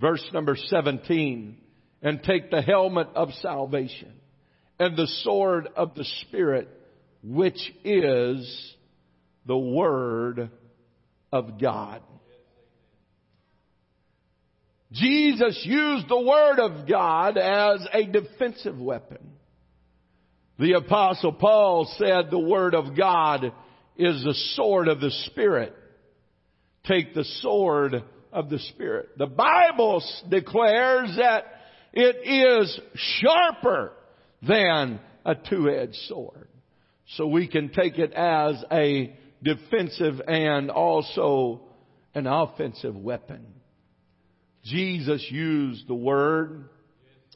verse number 17, and take the helmet of salvation and the sword of the Spirit, which is the Word of God. Jesus used the Word of God as a defensive weapon. The apostle Paul said the Word of God is the sword of the Spirit. Take the sword of the Spirit. The Bible declares that it is sharper than a two-edged sword. So we can take it as a defensive and also an offensive weapon. Jesus used the word,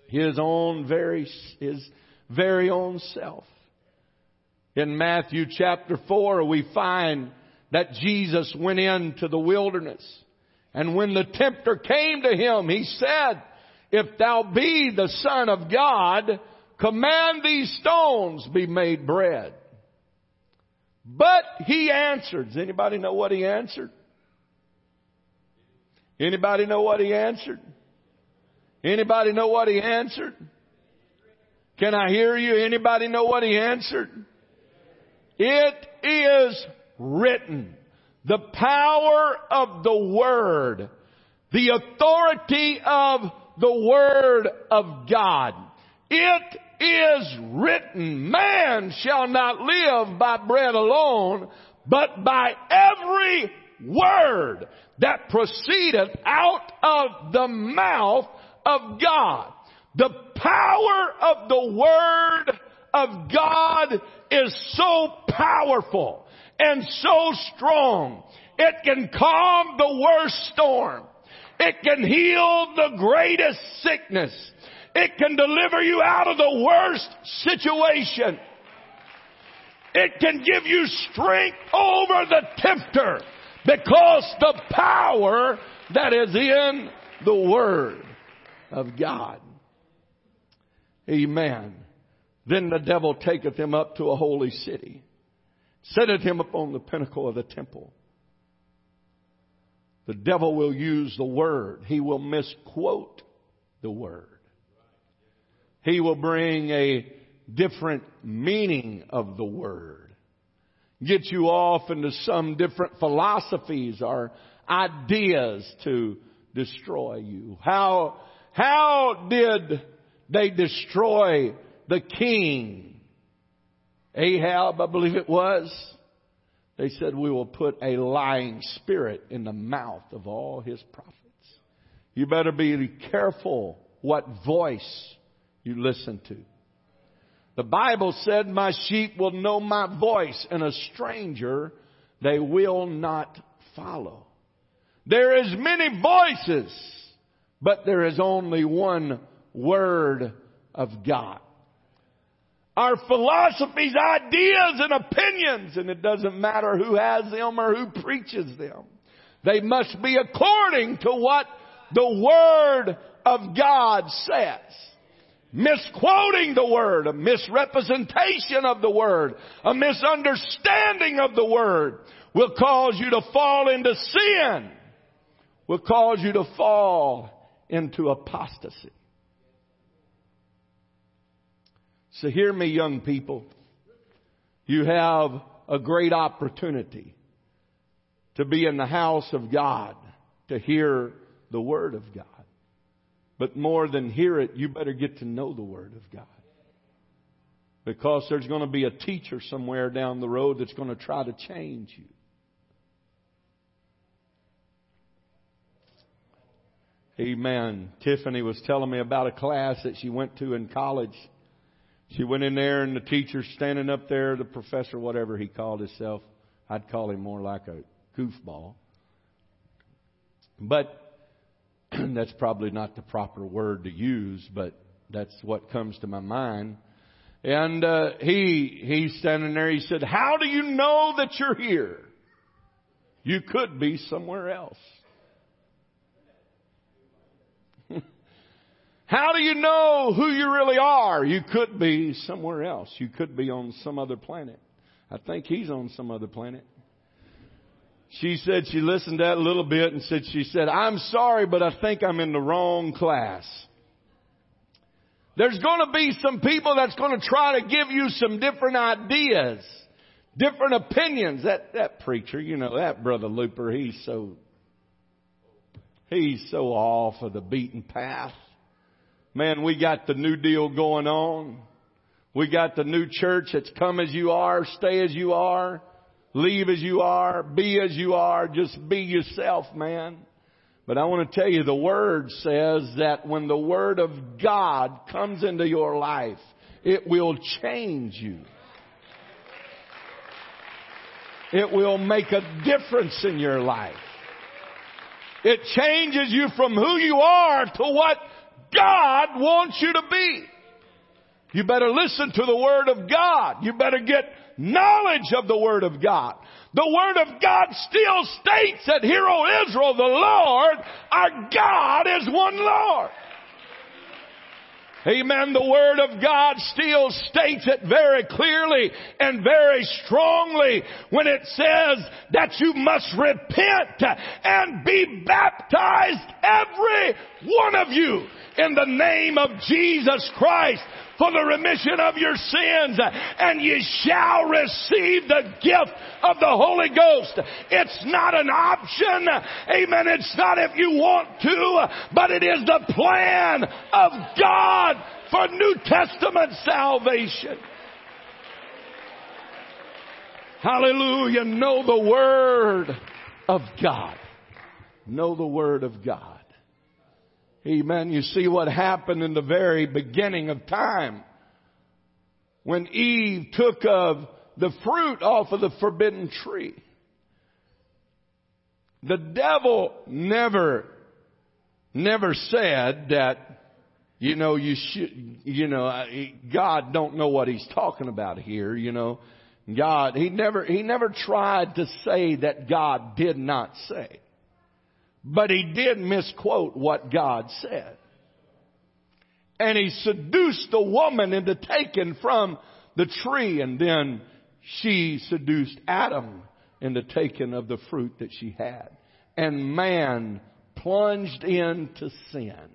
his own very, his very own self. In Matthew chapter 4, we find that Jesus went into the wilderness. And when the tempter came to him, he said, if thou be the son of God, command these stones be made bread. But he answered. Does anybody know what he answered? Anybody know what he answered? Anybody know what he answered? Can I hear you? Anybody know what he answered? It is written. The power of the Word. The authority of the Word of God. It is written, man shall not live by bread alone, but by every word that proceedeth out of the mouth of God. The power of the word of God is so powerful and so strong. It can calm the worst storm. It can heal the greatest sickness. It can deliver you out of the worst situation. It can give you strength over the tempter because the power that is in the Word of God. Amen. Then the devil taketh him up to a holy city, setteth him upon the pinnacle of the temple. The devil will use the word. He will misquote the word. He will bring a different meaning of the word. Get you off into some different philosophies or ideas to destroy you. How, how did they destroy the king? Ahab, I believe it was. They said, we will put a lying spirit in the mouth of all his prophets. You better be careful what voice you listen to. The Bible said, my sheep will know my voice and a stranger they will not follow. There is many voices, but there is only one word of God. Our philosophies, ideas, and opinions, and it doesn't matter who has them or who preaches them. They must be according to what the Word of God says. Misquoting the Word, a misrepresentation of the Word, a misunderstanding of the Word will cause you to fall into sin will cause you to fall into apostasy. So hear me, young people. You have a great opportunity to be in the house of God, to hear the Word of God. But more than hear it, you better get to know the Word of God. Because there's going to be a teacher somewhere down the road that's going to try to change you. Amen. Tiffany was telling me about a class that she went to in college. She went in there and the teacher's standing up there, the professor, whatever he called himself. I'd call him more like a goofball. But that's probably not the proper word to use, but that's what comes to my mind. And uh, he he's standing there. He said, "How do you know that you're here? You could be somewhere else." How do you know who you really are? You could be somewhere else. You could be on some other planet. I think he's on some other planet. She said she listened to that a little bit and said, she said, I'm sorry, but I think I'm in the wrong class. There's going to be some people that's going to try to give you some different ideas, different opinions. That, that preacher, you know, that brother Looper, he's so, he's so off of the beaten path. Man, we got the new deal going on. We got the new church that's come as you are, stay as you are, leave as you are, be as you are, just be yourself, man. But I want to tell you, the Word says that when the Word of God comes into your life, it will change you. It will make a difference in your life. It changes you from who you are to what God wants you to be. You better listen to the Word of God. You better get knowledge of the Word of God. The Word of God still states that, Hear, O Israel, the Lord, our God is one Lord. Amen. The Word of God still states it very clearly and very strongly when it says that you must repent and be baptized, every one of you, in the name of Jesus Christ for the remission of your sins and ye shall receive the gift of the Holy Ghost. It's not an option. Amen. It's not if you want to, but it is the plan of God for New Testament salvation. Hallelujah. Know the Word of God. Know the Word of God. Amen. You see what happened in the very beginning of time. When Eve took of the fruit off of the forbidden tree. The devil never, never said that, you know, you should, you know, God don't know what he's talking about here, you know. God, he never, he never tried to say that God did not say. But he did misquote what God said. And he seduced the woman into taking from the tree and then she seduced Adam into taking of the fruit that she had. And man plunged into sin.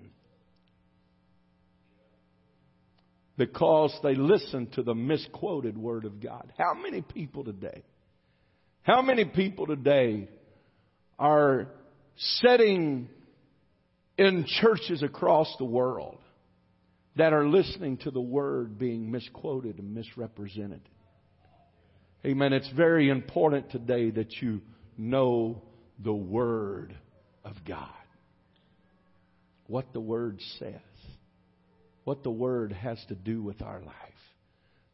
Because they listened to the misquoted word of God. How many people today? How many people today are sitting in churches across the world that are listening to the word being misquoted and misrepresented? Amen. It's very important today that you know the Word of God. What the Word says. What the Word has to do with our life.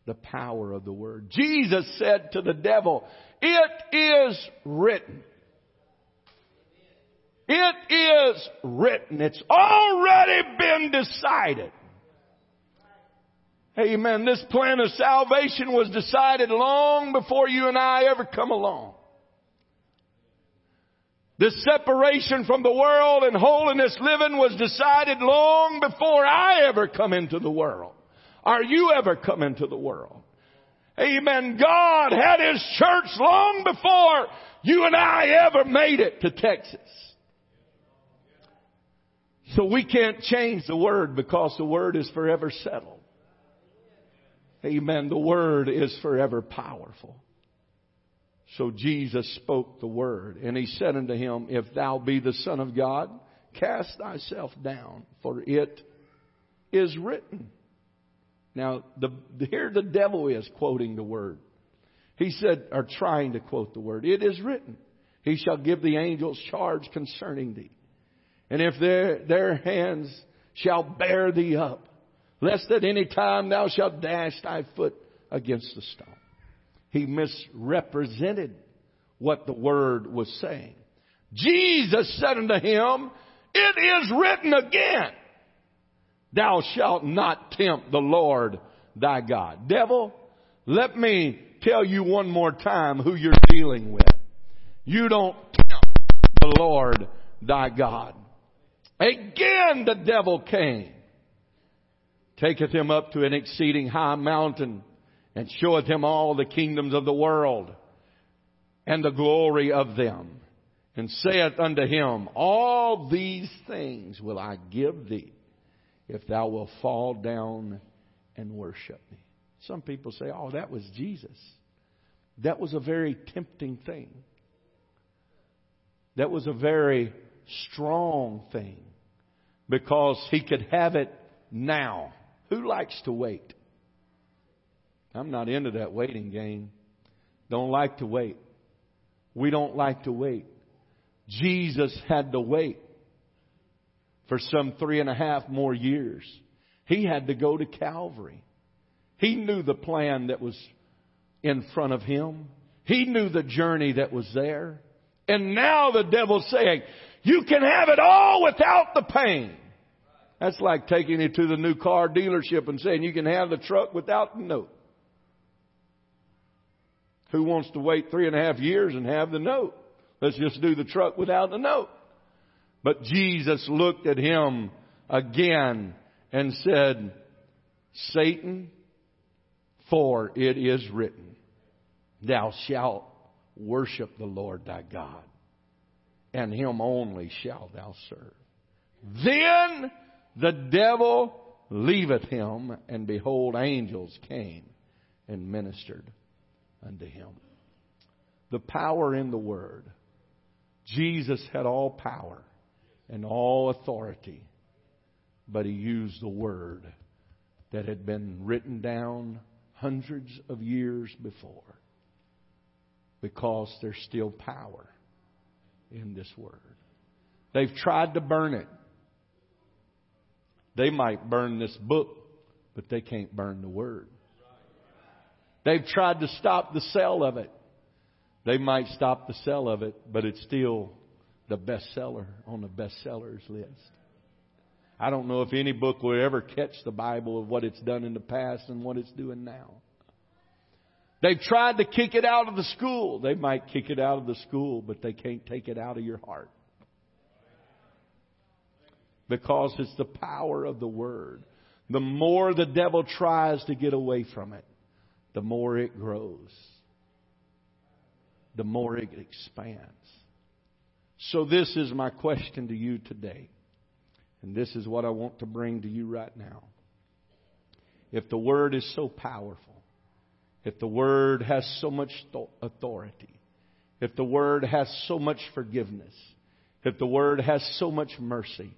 The power of the Word. Jesus said to the devil, It is written. It is written. It's already been decided. Amen. This plan of salvation was decided long before you and I ever come along. This separation from the world and holiness living was decided long before I ever come into the world. Are you ever come into the world? Amen. God had His church long before you and I ever made it to Texas. So we can't change the Word because the Word is forever settled. Amen. The word is forever powerful. So Jesus spoke the word, and he said unto him, If thou be the Son of God, cast thyself down, for it is written. Now, the, here the devil is quoting the word. He said, or trying to quote the word, It is written, He shall give the angels charge concerning thee. And if their, their hands shall bear thee up, lest at any time thou shalt dash thy foot against the stone. He misrepresented what the word was saying. Jesus said unto him, It is written again, Thou shalt not tempt the Lord thy God. Devil, let me tell you one more time who you're dealing with. You don't tempt the Lord thy God. Again the devil came taketh him up to an exceeding high mountain, and showeth him all the kingdoms of the world, and the glory of them, and saith unto him, All these things will I give thee, if thou wilt fall down and worship me. Some people say, Oh, that was Jesus. That was a very tempting thing. That was a very strong thing because he could have it now. Who likes to wait? I'm not into that waiting game. Don't like to wait. We don't like to wait. Jesus had to wait for some three and a half more years. He had to go to Calvary. He knew the plan that was in front of him. He knew the journey that was there. And now the devil's saying, you can have it all without the pain. That's like taking it to the new car dealership and saying you can have the truck without the note. Who wants to wait three and a half years and have the note? Let's just do the truck without the note. But Jesus looked at him again and said, Satan, for it is written, Thou shalt worship the Lord thy God, and him only shalt thou serve. Then the devil leaveth him, and behold, angels came and ministered unto him. The power in the Word. Jesus had all power and all authority, but he used the Word that had been written down hundreds of years before because there's still power in this Word. They've tried to burn it. They might burn this book, but they can't burn the Word. They've tried to stop the sale of it. They might stop the sale of it, but it's still the bestseller on the bestsellers list. I don't know if any book will ever catch the Bible of what it's done in the past and what it's doing now. They've tried to kick it out of the school. They might kick it out of the school, but they can't take it out of your heart. Because it's the power of the Word. The more the devil tries to get away from it, the more it grows. The more it expands. So this is my question to you today. And this is what I want to bring to you right now. If the Word is so powerful, if the Word has so much authority, if the Word has so much forgiveness, if the Word has so much mercy,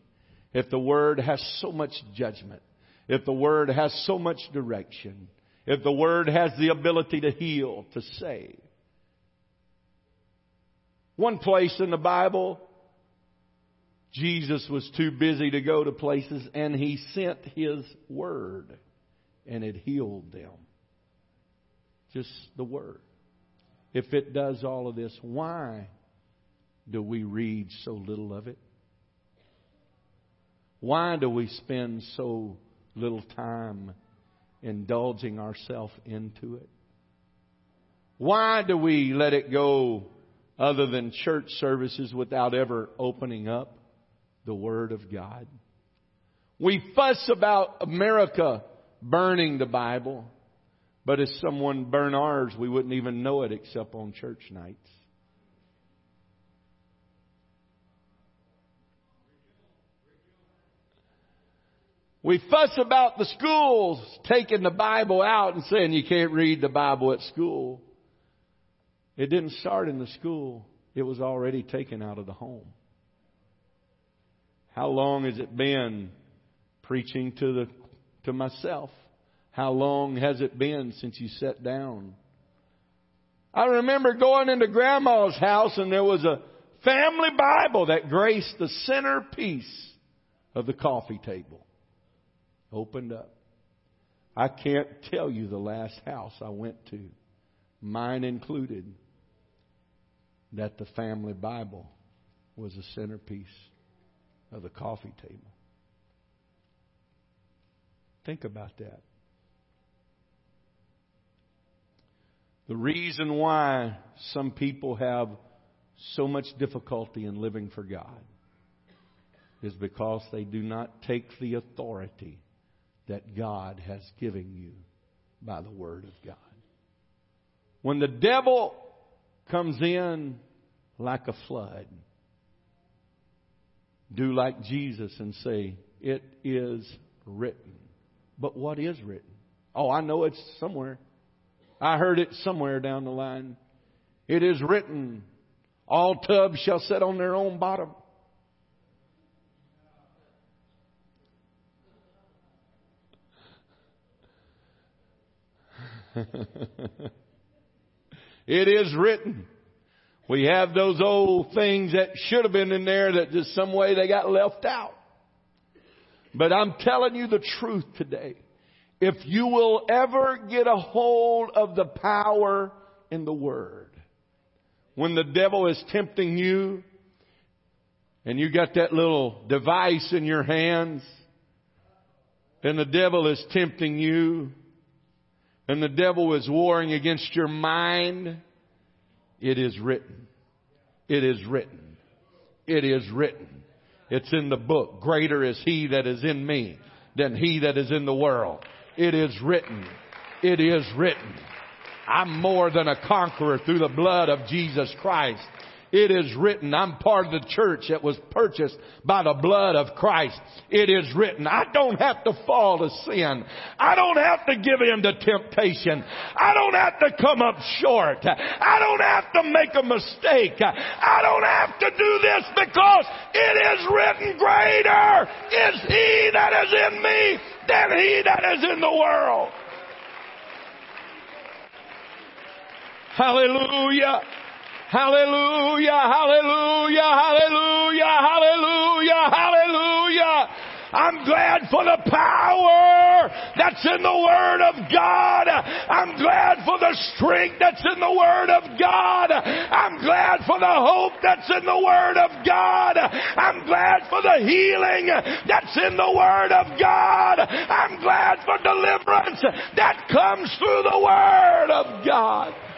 if the Word has so much judgment, if the Word has so much direction, if the Word has the ability to heal, to save. One place in the Bible, Jesus was too busy to go to places and He sent His Word and it healed them. Just the Word. If it does all of this, why do we read so little of it? Why do we spend so little time indulging ourselves into it? Why do we let it go other than church services without ever opening up the Word of God? We fuss about America burning the Bible. But if someone burned ours, we wouldn't even know it except on church nights. We fuss about the schools taking the Bible out and saying you can't read the Bible at school. It didn't start in the school. It was already taken out of the home. How long has it been preaching to the to myself. How long has it been since you sat down? I remember going into grandma's house and there was a family Bible that graced the centerpiece of the coffee table. Opened up. I can't tell you the last house I went to, mine included, that the family Bible was a centerpiece of the coffee table. Think about that. The reason why some people have so much difficulty in living for God is because they do not take the authority that God has given you by the Word of God. When the devil comes in like a flood, do like Jesus and say, It is written. But what is written? Oh, I know it's somewhere. I heard it somewhere down the line. It is written, all tubs shall set on their own bottom. it is written. We have those old things that should have been in there that just some way they got left out. But I'm telling you the truth today. If you will ever get a hold of the power in the Word, when the devil is tempting you, and you got that little device in your hands, and the devil is tempting you, and the devil is warring against your mind, it is written. It is written. It is written. It's in the book. Greater is he that is in me than he that is in the world. It is written. It is written. I'm more than a conqueror through the blood of Jesus Christ. It is written, I'm part of the church that was purchased by the blood of Christ. It is written, I don't have to fall to sin. I don't have to give in to temptation. I don't have to come up short. I don't have to make a mistake. I don't have to do this because it is written, greater is he that is in me than he that is in the world. Hallelujah. Hallelujah, hallelujah, hallelujah, hallelujah, hallelujah. I'm glad for the power that's in the Word of God. I'm glad for the strength that's in the Word of God. I'm glad for the hope that's in the Word of God. I'm glad for the healing that's in the Word of God. I'm glad for deliverance that comes through the Word of God.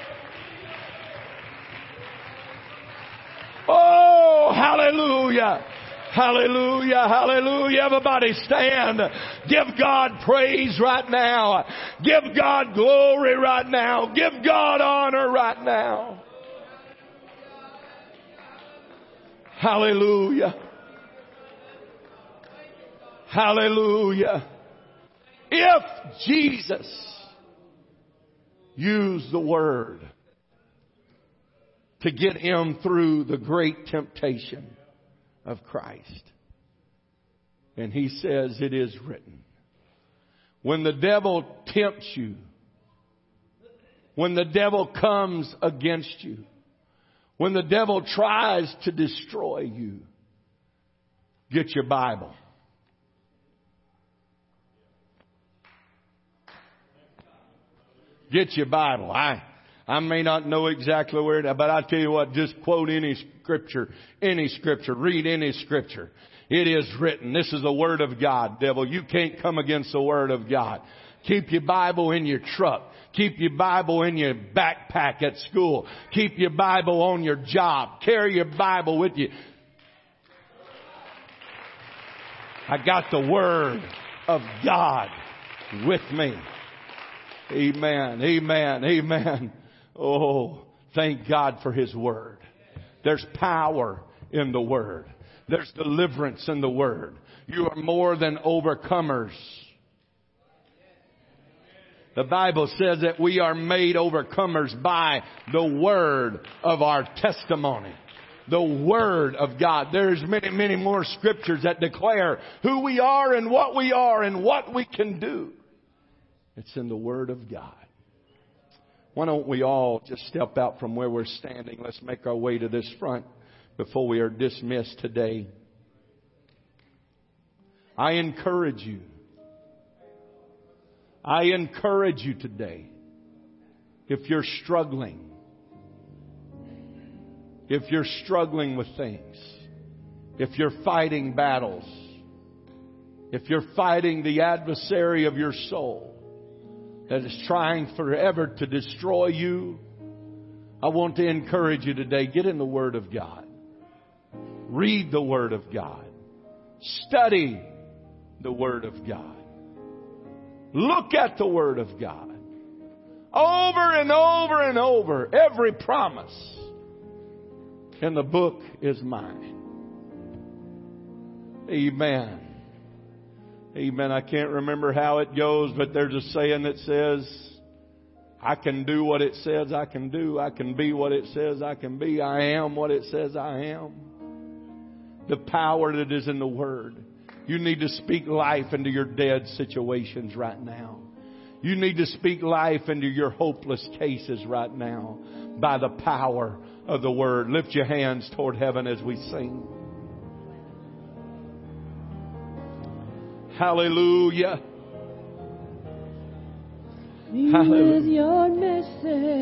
Oh, hallelujah. Hallelujah, hallelujah. Everybody stand. Give God praise right now. Give God glory right now. Give God honor right now. Hallelujah. Hallelujah. If Jesus used the word to get him through the great temptation of Christ. And he says, it is written. When the devil tempts you, when the devil comes against you, when the devil tries to destroy you, get your Bible. Get your Bible. I, I may not know exactly where it, but I tell you what, just quote any scripture, any scripture, read any scripture. It is written. This is the Word of God, devil. You can't come against the Word of God. Keep your Bible in your truck. Keep your Bible in your backpack at school. Keep your Bible on your job. Carry your Bible with you. I got the Word of God with me. Amen. Amen. Amen. Oh, thank God for His Word. There's power in the Word. There's deliverance in the Word. You are more than overcomers. The Bible says that we are made overcomers by the Word of our testimony. The Word of God. There's many, many more scriptures that declare who we are and what we are and what we can do. It's in the Word of God. Why don't we all just step out from where we're standing? Let's make our way to this front before we are dismissed today. I encourage you. I encourage you today. If you're struggling, if you're struggling with things, if you're fighting battles, if you're fighting the adversary of your soul, that is trying forever to destroy you, I want to encourage you today. Get in the Word of God. Read the Word of God. Study the Word of God. Look at the Word of God. Over and over and over, every promise in the book is mine. Amen. Amen. I can't remember how it goes, but there's a saying that says, I can do what it says I can do. I can be what it says I can be. I am what it says I am. The power that is in the Word. You need to speak life into your dead situations right now. You need to speak life into your hopeless cases right now by the power of the Word. Lift your hands toward heaven as we sing. Hallelujah. Hallelujah. With your message.